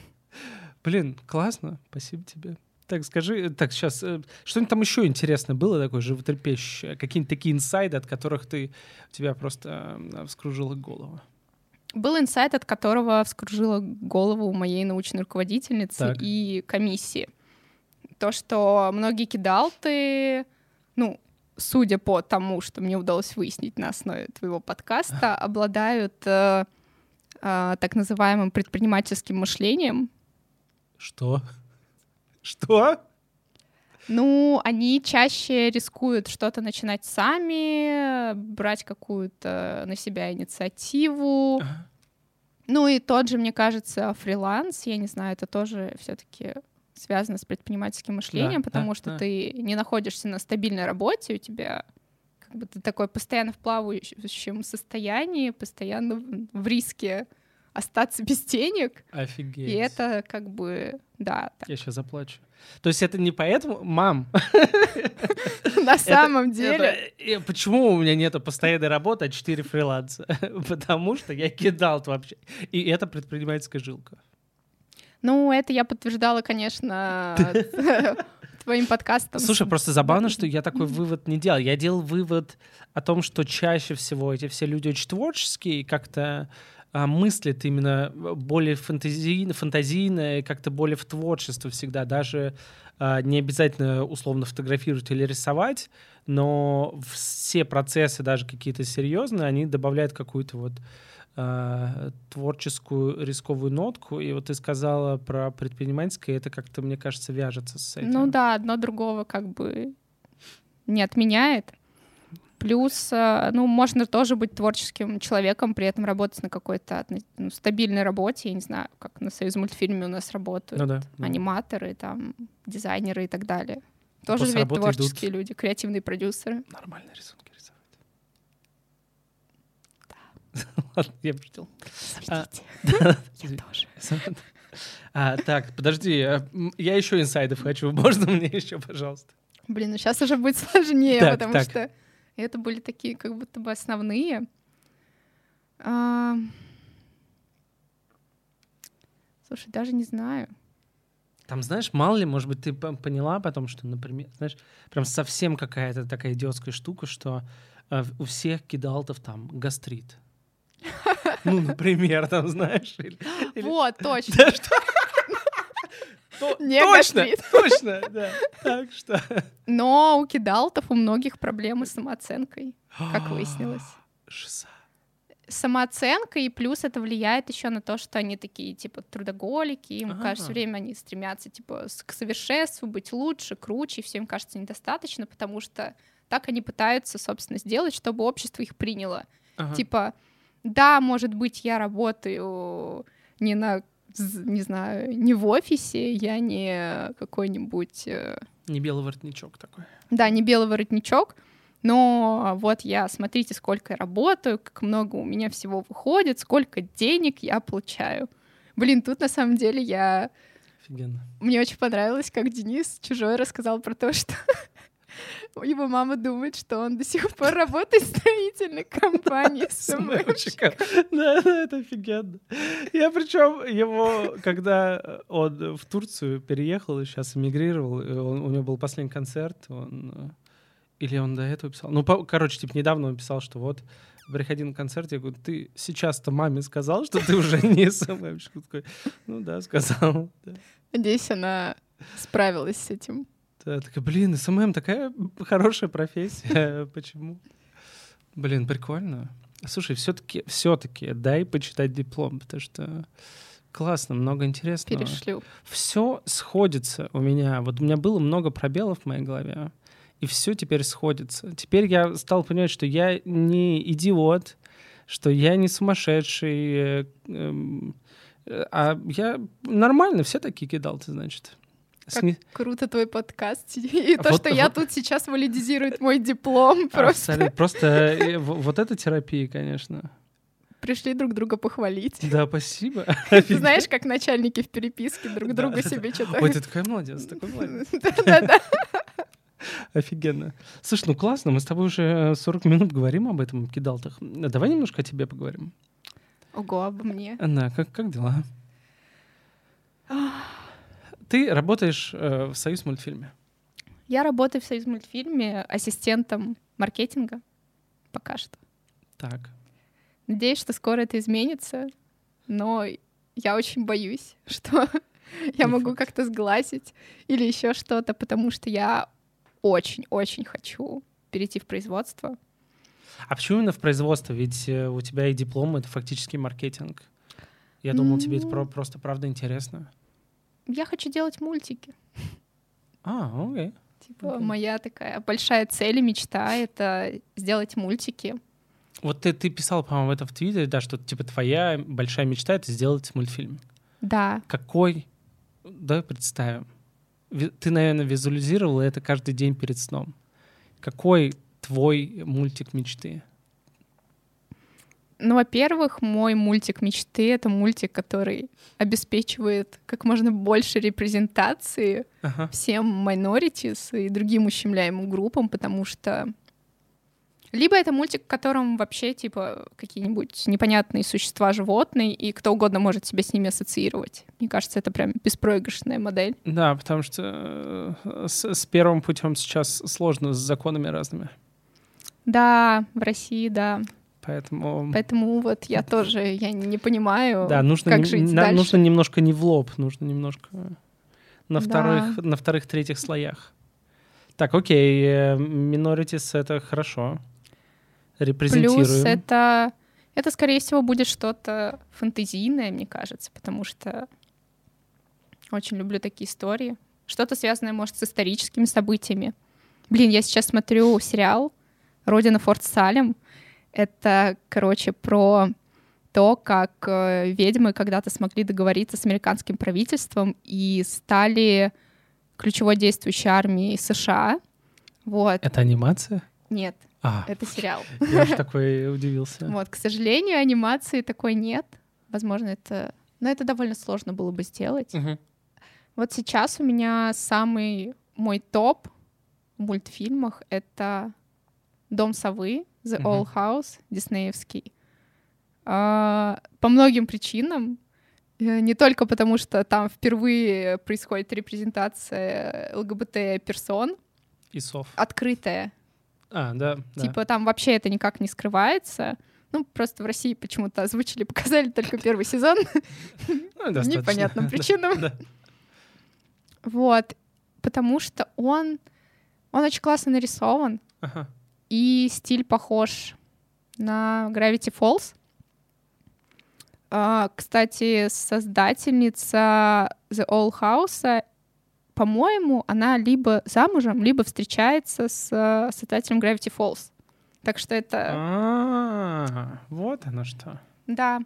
Блин, классно, спасибо тебе. Так, скажи, э, так, сейчас, что-нибудь там еще интересное было такое животрепещущее? Какие-нибудь такие инсайды, от которых ты, у тебя просто э, вскружила голову? Был инсайт, от которого вскружила голову моей научной руководительницы Так. и комиссии. То, что многие кидалты, ну, судя по тому, что мне удалось выяснить на основе твоего подкаста, обладают э, э, так называемым предпринимательским мышлением. Что? Что? Ну, они чаще рискуют что-то начинать сами, брать какую-то на себя инициативу. Ага. Ну и тот же, мне кажется, фриланс, я не знаю, это тоже все-таки связано с предпринимательским мышлением, Да, потому да, что да. ты не находишься на стабильной работе, у тебя как бы ты такой постоянно в плавающем состоянии, постоянно в- риске остаться без денег, Офигеть. и это как бы, да, так. Я сейчас заплачу. То есть это не поэтому... Мам, на самом деле. почему у меня нету постоянной работы, а 4 фриланса? Потому что я кидал вообще. И это предпринимательская жилка. Ну, это я подтверждала, конечно, твоим подкастом. Слушай, просто забавно, что я такой вывод не делал. Я делал вывод о том, что чаще всего эти все люди очень творческие, как-то а, мыслят именно более фантазийно, фантазийно и как-то более в творчество всегда. Даже а, не обязательно условно фотографировать или рисовать, но все процессы, даже какие-то серьезные, они добавляют какую-то вот а, творческую рисковую нотку. И вот ты сказала про предпринимательское, это как-то, мне кажется, вяжется с этим. Ну да, одно другого как бы не отменяет. Плюс, э, ну, можно тоже быть творческим человеком, при этом работать на какой-то ну, стабильной работе. Я не знаю, как на союз мультфильме у нас работают Ну да. да. аниматоры, там, дизайнеры и так далее. Тоже После ведь творческие люди, креативные продюсеры. Нормальные рисунки рисовать. Ладно, я пошутил. А, Я тоже. А, так, подожди, а, я еще инсайдов хочу. Можно мне еще, пожалуйста? Блин, ну сейчас уже будет сложнее, Так, потому так. что это были такие как будто бы основные. А, Слушай, даже не знаю. Там, знаешь, мало ли, может быть, ты поняла потом, что, например, знаешь, прям совсем какая-то такая идиотская штука, что в- у всех кидалтов там гастрит. Ну, например, там, знаешь. или- или- Вот, точно. Да что? То- Не Точно, гастрит. точно, да. Так что... Но у кидалтов у многих проблемы с самооценкой, как выяснилось. Шиза. Самооценка, и плюс это влияет еще на то, что они такие, типа, трудоголики, им кажется, все время они стремятся, типа, к совершенству, быть лучше, круче, и всем кажется недостаточно, потому что так они пытаются, собственно, сделать, чтобы общество их приняло. Ага. Типа, да, может быть, я работаю не на, не знаю, не в офисе, я не какой-нибудь, э, Не белый воротничок такой. да, не белый воротничок, но вот я, смотрите, сколько я работаю, как много у меня всего выходит, сколько денег я получаю. Блин, тут на самом деле я... Офигенно. Мне очень понравилось, как Денис Чужой рассказал про то, что Его мама думает, что он до сих пор работает в строительной компании с СММщиком. Да, да, это офигенно. Я причем его, когда он в Турцию переехал и сейчас эмигрировал, он- у него был последний концерт, он, э, или он до этого писал. Ну, по- короче, типа недавно он писал, что вот приходи на концерт, я говорю, ты сейчас-то маме сказал, что ты уже не СММщик? Ну да, сказал. Да. Надеюсь, она справилась с этим. Да, такая, блин, SMM такая хорошая профессия. Почему? Блин, прикольно. Слушай, все-таки, все-таки дай почитать диплом, потому что классно, много интересного. Перешлю. Все сходится у меня. Вот у меня было много пробелов в моей голове, и все теперь сходится. Теперь я стал понимать, что я не идиот, что я не сумасшедший, э, эм, э, а я нормально, все такие кидал, ты значит. Как Круто твой подкаст. И то, Вот- что я вот- тут сейчас валидизирует мой диплом. Просто. Просто э, в- вот это терапия, конечно. пришли друг друга похвалить. Да, спасибо. Ты знаешь, как начальники в переписке друг Да, другу да, себе Ой, что-то... ты такой молодец, такой молодец. Да-да-да. Офигенно. Слушай, ну классно, мы с тобой уже 40 минут говорим об этом кидалтах. Давай немножко о тебе поговорим. Ого, обо мне. Анна, как, как дела? Ты работаешь э, в Союз мультфильме. Я работаю в Союз мультфильме ассистентом маркетинга пока что. Так. Надеюсь, что скоро это изменится, но я очень боюсь, что я могу как-то сглазить или еще что-то, потому что я очень-очень хочу перейти в производство. А почему именно в производство? Ведь э, у тебя и диплом — это фактически маркетинг. Я думал, тебе это про- просто правда интересно. Я хочу делать мультики. А, окей. Типа Окей. моя такая большая цель и мечта — это сделать мультики. Вот ты, ты писал, по-моему, это в Твиттере, да, что типа твоя большая мечта — это сделать мультфильм. Да, Какой? Давай представим. Ви- Ты, наверное, визуализировал это каждый день перед сном. Какой твой мультик мечты? Ну, во-первых, мой мультик мечты — это мультик, который обеспечивает как можно больше репрезентации Ага. всем minorities и другим ущемляемым группам, потому что либо это мультик, в котором вообще, типа, какие-нибудь непонятные существа животные, и кто угодно может себя с ними ассоциировать. Мне кажется, это прям беспроигрышная модель. Да, потому что э, с, с первым путем сейчас сложно с законами разными. Да, в России, да. Поэтому... Поэтому вот я тоже, я не понимаю, Да, нужно, как нем- жить на- дальше. нужно немножко не в лоб, нужно немножко на Да. вторых, на вторых, третьих слоях. Так, окей, э, minorities — это хорошо. Репрезентируем. Плюс это, это, скорее всего, будет что-то фантазийное, мне кажется, потому что очень люблю такие истории. Что-то связанное, может, с историческими событиями. Блин, я сейчас смотрю сериал «Родина Форт Салем». Это, короче, про то, как э, ведьмы когда-то смогли договориться с американским правительством и стали ключевой действующей армией США. Вот. Это анимация? Нет, А, это сериал. я же такой удивился. Вот, к сожалению, анимации такой нет. Возможно, это... Но это довольно сложно было бы сделать. Мгм. Вот сейчас у меня самый мой топ в мультфильмах — это «Дом совы», «The Мгм. Owl House», диснеевский. А, По многим причинам. Э, Не только потому, что там впервые происходит репрезентация ЛГБТ-персон, И сов. открытая, А, да. да. Типа там вообще это никак не скрывается. Ну, просто в России почему-то озвучили, показали только первый сезон. Ну. Непонятным причинам. Да. Вот. Потому что он... Он очень классно нарисован. Ага. И стиль похож на Gravity Falls. А, Кстати, создательница The All House, по-моему, она либо замужем, либо встречается с э, создателем Gravity Falls. Так что это... А, вот оно что. Да.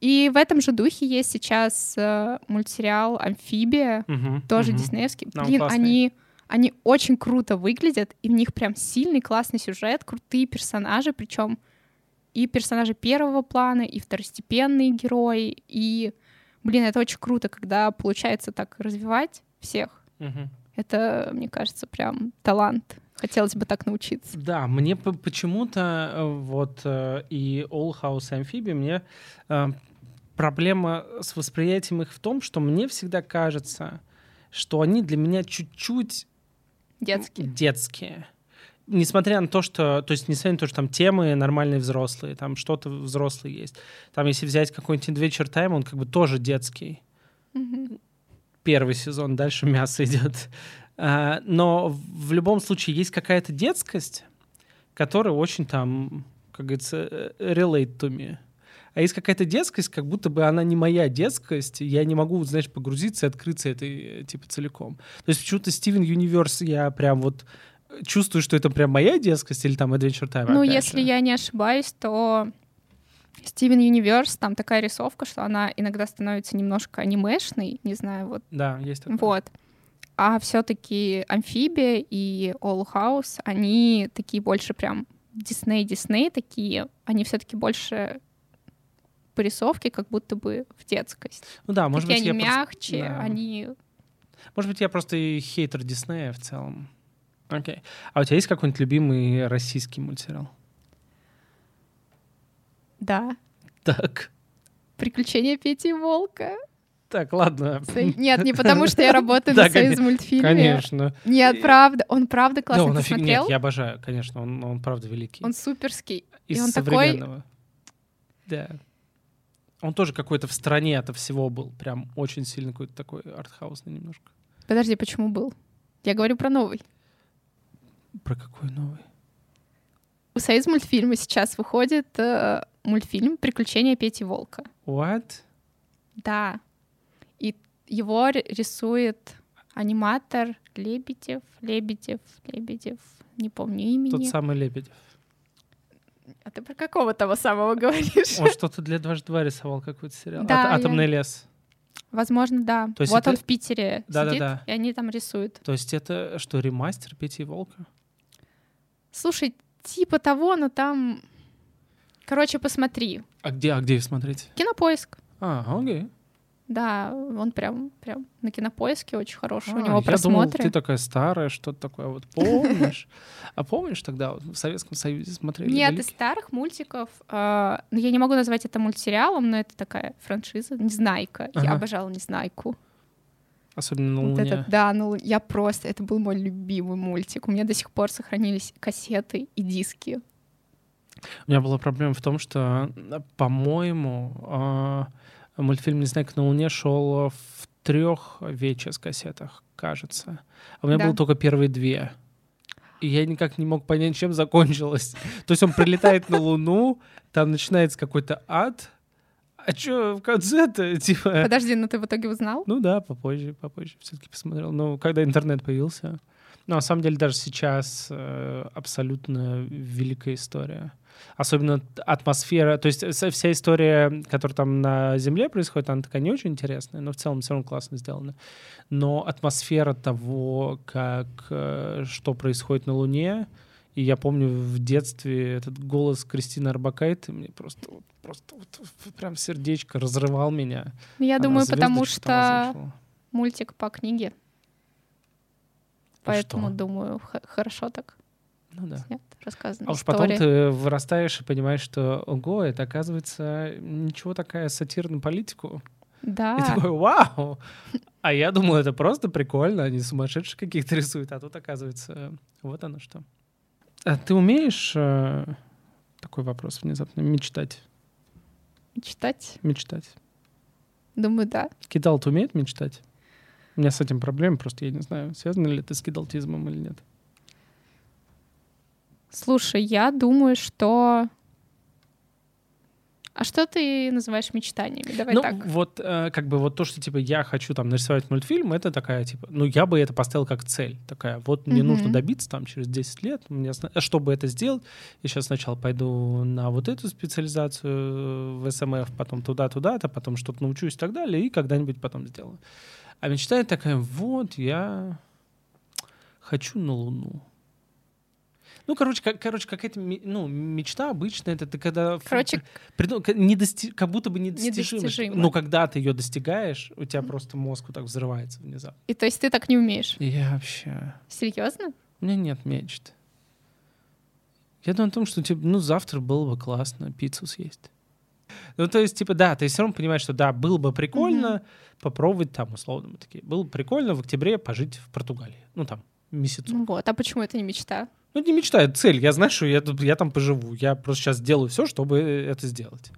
И в этом же духе есть сейчас э, мультсериал «Амфибия», тоже диснеевский. Блин, они, они очень круто выглядят, и в них прям сильный, классный сюжет, крутые персонажи, причем и персонажи первого плана, и второстепенные герои, и, блин, это очень круто, когда получается так развивать всех. Мгм. Это, мне кажется, прям талант Хотелось бы так научиться. Да, мне почему-то э, вот э, и All House Amphibia мне э, проблема с восприятием их в том, что мне всегда кажется, что они для меня чуть-чуть Детские. детские. Несмотря на то, что, то есть несмотря на то, что там темы нормальные взрослые, там что-то взрослые есть. Там если взять какой-нибудь Adventure Time, он как бы тоже детский. Мгм. Первый сезон, дальше мясо идет. А, но в любом случае есть какая-то детскость, которая очень там, как говорится, э, relate to me. А есть какая-то детскость, как будто бы она не моя детскость, я не могу, знаешь, погрузиться и открыться этой, э, типа, целиком. То есть почему-то Стивен Юниверс я прям вот чувствую, что это прям моя детскость или там Adventure Time. Ну, если же. я не ошибаюсь, то Стивен Юниверс, там такая рисовка, что она иногда становится немножко анимешной, не знаю, вот. Да, есть такое. Вот. А все-таки Амфибия и All House, они такие больше прям Дисней-Дисней такие, они все-таки больше по рисовке, как будто бы в детскость. Ну да, может Такие быть, они я просто- мягче, да. они... Может быть, я просто и хейтер Диснея в целом. Окей. А у тебя есть какой-нибудь любимый российский мультсериал? Да. Так. Приключения Пети и Волка. Так, ладно. Нет, не потому что я работаю на Союз мультфильме. Конечно. Нет, правда. Он правда Да, классно. он Ты смотрел? Нет, я обожаю, конечно, он, правда великий. Он суперский. Из современного. Да. Он тоже какой-то в стороне от всего был. Прям очень сильно какой-то такой артхаусный немножко. Подожди, почему был? Я говорю про новый. Про какой новый? У Союз мультфильма сейчас выходит э, мультфильм «Приключения Пети Волка». What? Да. И его рисует аниматор Лебедев, Лебедев, Лебедев, не помню имени. Тот самый Лебедев. А ты про какого того самого говоришь? Он что-то для дважды два рисовал какой-то сериал. Да, Ат- я- Атомный лес. Возможно, да. То есть вот это- он в Питере Да-да-да. сидит, и они там рисуют. То есть это что, ремастер Пети и Волка? Слушай, типа того, но там... Короче, посмотри. А где, а где смотреть? Кинопоиск. А, окей. Да, он прям, прям на кинопоиске очень хороший. А, У него я думал, просмотры. ты такая старая, что-то такое. Вот помнишь? А помнишь тогда в Советском Союзе смотрели? Нет, из старых мультиков. э, ну, я не могу назвать это мультсериалом, но это такая франшиза. Незнайка. Я обожала Незнайку. Особенно на Вот Луне. это, да, ну я просто, это был мой любимый мультик. У меня до сих пор сохранились кассеты и диски. У меня была проблема в том, что, э, по-моему, а, мультфильм «Незнайка на Луне» шел в трех VHS кассетах, кажется. А у меня Да. было только первые две. И я никак не мог понять, чем закончилось. То есть он прилетает на Луну, там начинается какой-то ад. А что в конце-то? Типа... Подожди, но ты в итоге узнал? Ну да, попозже, попозже все-таки посмотрел. Ну, когда интернет появился. Ну, на самом деле, даже сейчас э, абсолютно великая история. Особенно атмосфера, то есть вся история, которая там на Земле происходит, она такая не очень интересная, но в целом все равно классно сделана. Но атмосфера того, как э, что происходит на Луне, и я помню в детстве этот голос Кристины Арбакайте мне просто, вот, просто вот, прям сердечко разрывал меня. Я Она думаю, потому что мультик по книге. Поэтому, что? думаю, хорошо так Ну да. снят, рассказана А уж потом ты вырастаешь и понимаешь, что, ого, это оказывается ничего такая сатира на политику. И Да, такой, вау! А я думал, это просто прикольно, они сумасшедших каких-то рисуют, а тут оказывается вот оно что. А ты умеешь, э, такой вопрос внезапно, мечтать? читать, Мечтать. думаю, да. Кидал, ты умеет мечтать? У меня с этим проблемы, просто я не знаю, связано ли это с кидалтизмом или нет. Слушай, я думаю, что... А что ты называешь мечтаниями? Давай ну, так. вот э, как бы вот то, что типа я хочу там нарисовать мультфильм, это такая типа, ну я бы это поставил как цель, такая, вот мне Мгм. нужно добиться там через 10 лет, мне, э, чтобы это сделать, я сейчас сначала пойду на вот эту специализацию в СМФ, потом туда-туда-то, потом что-то научусь и так далее, и когда-нибудь потом сделаю. А мечта такая, вот я хочу на Луну. Ну, короче, как, короче, какая-то ну, мечта обычная, это ты когда... Короче, Приду- к- недости- как будто бы недостижимо. Недостижимо. Но когда ты ее достигаешь, у тебя просто мозг вот так взрывается внезапно. и то есть ты так не умеешь? Я вообще... Серьезно? У меня нет мечт. Я думаю о том, что типа, ну, завтра было бы классно пиццу съесть. Ну, то есть, типа, да, ты все равно понимаешь, что да, было бы прикольно попробовать там, условно, мы такие. Было бы прикольно в октябре пожить в Португалии. Ну, там, месяцок. Ну Вот, а почему это не мечта? Ну, не мечта, это цель. Я знаю, что я, я там поживу. Я просто сейчас сделаю все, чтобы это сделать.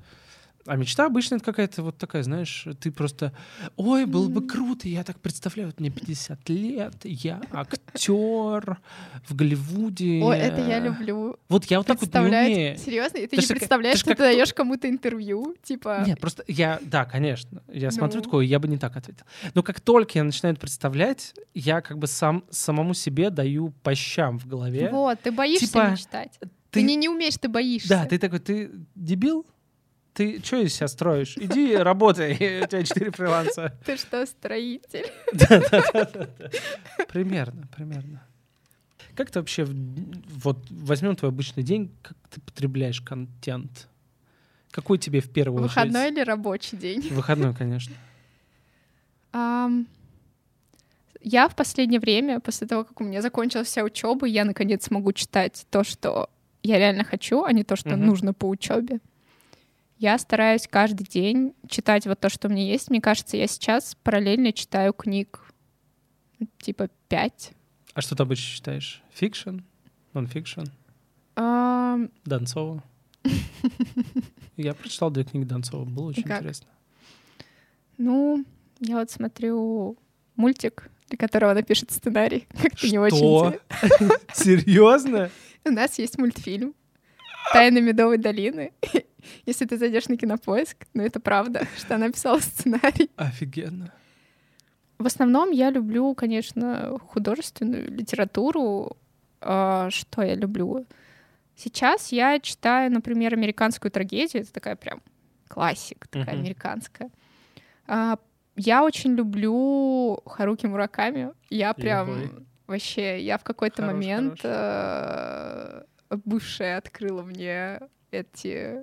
А мечта обычно это какая-то вот такая, знаешь, ты просто, ой, было бы круто, я так представляю, вот мне 50 лет, я актер в Голливуде. Ой, это я люблю. Вот я вот так вот не умею. Серьезно? И ты Это не представляешь, что как ты даешь кому-то интервью? Типа, Нет, просто я, да, конечно, я смотрю Ну. такое, я бы не так ответил. Но как только я начинаю это представлять, я как бы сам самому себе даю по щам в голове. вот, ты боишься Типа, мечтать. Ты, не, не умеешь, ты боишься. Да, ты такой, ты дебил? Ты что из себя строишь? Иди работай, у тебя четыре фриланса. Ты что, строитель? Примерно, примерно. Как ты вообще, вот возьмем твой обычный день, как ты потребляешь контент? Какой тебе в первую Выходной очередь? или рабочий день? Выходной, конечно. Ам, Я в последнее время, после того, как у меня закончилась вся учеба, я наконец смогу читать то, что я реально хочу, а не то, что Мгм. нужно по учебе. Я стараюсь каждый день читать вот то, что у меня есть. Мне кажется, я сейчас параллельно читаю книг ну, типа пять. А что ты обычно читаешь? Fiction? Нон-фикшн? Ам, Донцова? Я прочитал две книги Донцова, было очень как? интересно. Ну, я вот смотрю мультик, для которого она пишет сценарий. Как-то не очень. те- Серьезно? У нас есть мультфильм «Тайны Медовой долины». Если ты зайдешь на кинопоиск, ну это правда, что она писала сценарий. Офигенно. В основном я люблю, конечно, художественную литературу. А, Что я люблю? Сейчас я читаю, например, американскую трагедию. Это такая прям классика, такая Мгм. американская. А, Я очень люблю Харуки Мураками. Я прям Ой. вообще, я в какой-то момент хорош. Бывшая открыла мне эти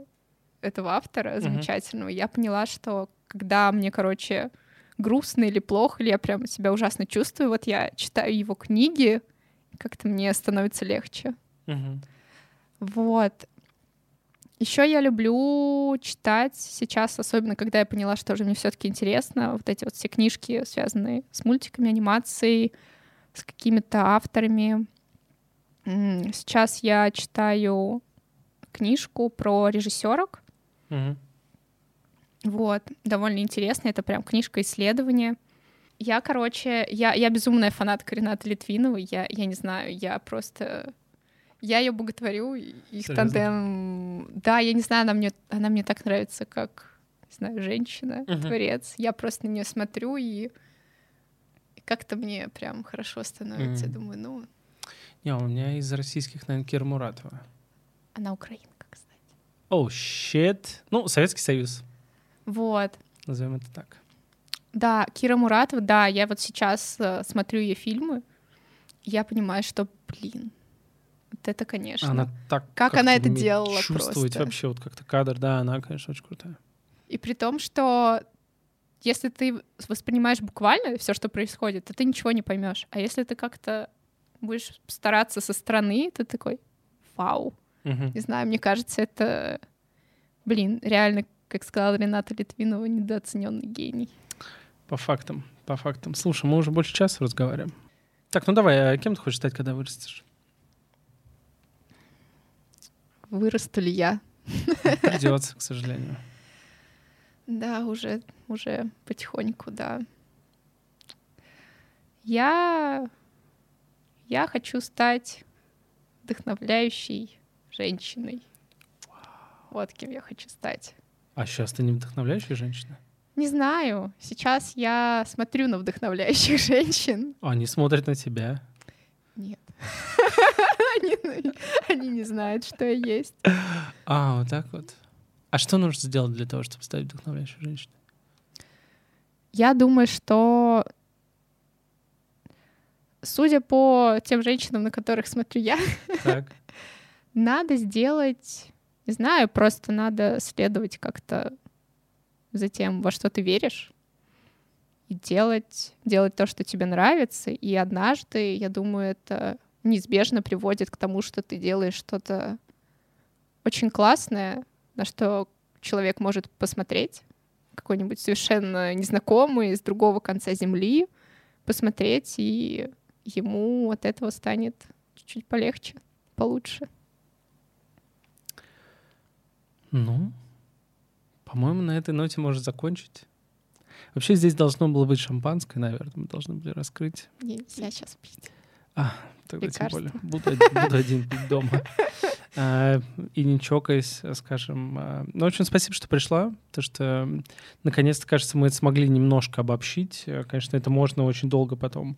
этого автора замечательного. Я поняла, что когда мне, короче, грустно или плохо, или я прям себя ужасно чувствую, вот я читаю его книги, как-то мне становится легче. Мгм. Вот. Еще я люблю читать сейчас, особенно когда я поняла, что же мне все-таки интересно, вот эти вот все книжки, связанные с мультиками, анимацией, с какими-то авторами. Сейчас я читаю книжку про режиссерок. Мгм. Вот, довольно интересно. Это прям книжка исследования. Я, короче, я, я безумная фанатка Ренаты Литвиновой. Я, я не знаю, я просто... Я ее боготворю, их Серьезно? тандем... Да, я не знаю, она мне, она мне так нравится, как, не знаю, женщина, Мгм. творец. Я просто на нее смотрю, и, как-то мне прям хорошо становится. Я Мгм. думаю, ну, Не, у меня из российских, наверное, Кира Муратова. она украинка, кстати. Оу, щет. Ну, Советский Союз, Вот. назовем это так. Да, Кира Муратова, да, я вот сейчас э, смотрю ее фильмы, я понимаю, что, блин, вот это, конечно. Она так Как она это делала Чувствовать просто. вообще вот как-то кадр, да, она, конечно, очень крутая. И при том, что если ты воспринимаешь буквально все, что происходит, то ты ничего не поймешь. А если ты как-то будешь стараться со стороны, ты такой, вау. Мгм. Не знаю, мне кажется, это, блин, реально, как сказала Рената Литвинова, недооцененный гений. По фактам, по фактам. Слушай, мы уже больше часа разговариваем. Так, ну давай, а кем ты хочешь стать, когда вырастешь? Вырасту ли я? Придется, к сожалению. Да, уже, уже потихоньку, да. Я, я хочу стать вдохновляющей женщиной. Вот кем я хочу стать. А сейчас ты не вдохновляющая женщина? Не знаю, сейчас я смотрю на вдохновляющих женщин. Они смотрят на тебя. Нет. Они не знают, что я есть. А, вот так вот. А что нужно сделать для того, чтобы стать вдохновляющей женщиной? Я думаю, что судя по тем женщинам, на которых смотрю я, надо сделать, не знаю, просто надо следовать как-то за тем, во что ты веришь, и делать, делать то, что тебе нравится. И однажды, я думаю, это неизбежно приводит к тому, что ты делаешь что-то очень классное, на что человек может посмотреть, какой-нибудь совершенно незнакомый с другого конца земли, посмотреть, и ему от этого станет чуть-чуть полегче, получше. Ну, по-моему, на этой ноте можно закончить. Вообще здесь должно было быть шампанское, наверное, мы должны были раскрыть. Нельзя сейчас пить. А, тогда тем Лекарство. более. Буду, один- буду один пить дома. А, И не чокаясь, скажем. а, Ну, в общем, спасибо, что пришла, потому что, наконец-то, кажется, мы это смогли немножко обобщить. Э, Конечно, это можно очень долго потом.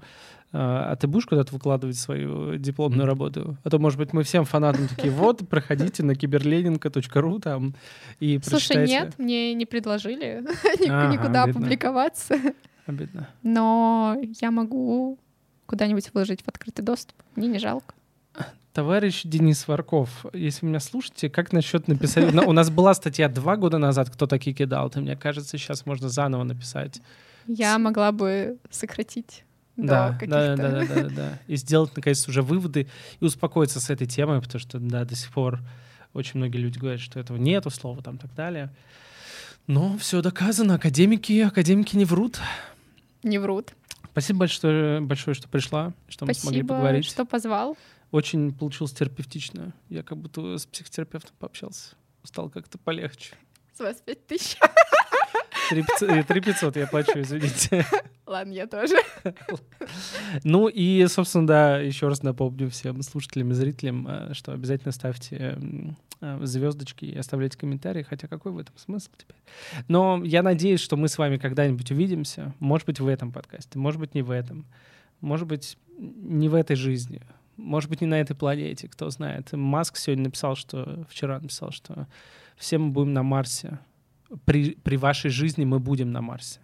А а ты будешь куда-то выкладывать свою дипломную работу? А то, может быть, мы всем фанатам такие, вот, проходите на киберленинка.ру там и Слушай, нет, мне не предложили никуда опубликоваться, Обидно. но я могу куда-нибудь выложить в открытый доступ. Мне не жалко. Товарищ Денис Варков, если вы меня слушаете, как насчет написать... Ну, У нас была статья два года назад, кто такие кидал. Ты, мне кажется, сейчас можно заново написать. Я могла бы сократить Да, да, каких-то... да, да, да, да. И сделать, наконец, уже выводы и успокоиться с этой темой, потому что, да, до сих пор очень многие люди говорят, что этого нету слова там и так далее. Но все доказано. Академики, академики не врут. Не врут. Спасибо большое, большое что пришла, что мы смогли Спасибо, поговорить. что позвал. Очень получилось терапевтично. Я как будто с психотерапевтом пообщался. Стало как-то полегче. С вас пять тысяч. Три пятьсот- э, три пятьсот я плачу, извините. Ладно, я тоже. Ну и, собственно, да, еще раз напомню всем слушателям и зрителям, э, что обязательно ставьте э, звездочки и оставляйте комментарии, хотя какой в этом смысл теперь? Но я надеюсь, что мы с вами когда-нибудь увидимся, может быть, в этом подкасте, может быть, не в этом, может быть, не в этой жизни, может быть, не на этой планете, кто знает. Маск сегодня написал, что, вчера написал, что все мы будем на Марсе. При, при вашей жизни мы будем на Марсе.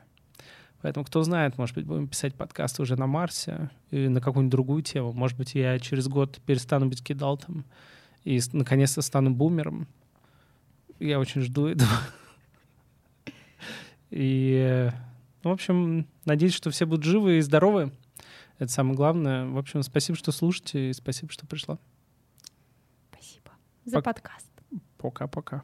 Поэтому, кто знает, может быть, будем писать подкасты уже на Марсе и на какую-нибудь другую тему. Может быть, я через год перестану быть кидалтом и наконец-то стану бумером. Я очень жду этого. И, ну, в общем, надеюсь, что все будут живы и здоровы. Это самое главное. В общем, спасибо, что слушаете, и спасибо, что пришла. Спасибо за Пок- подкаст. Пока-пока.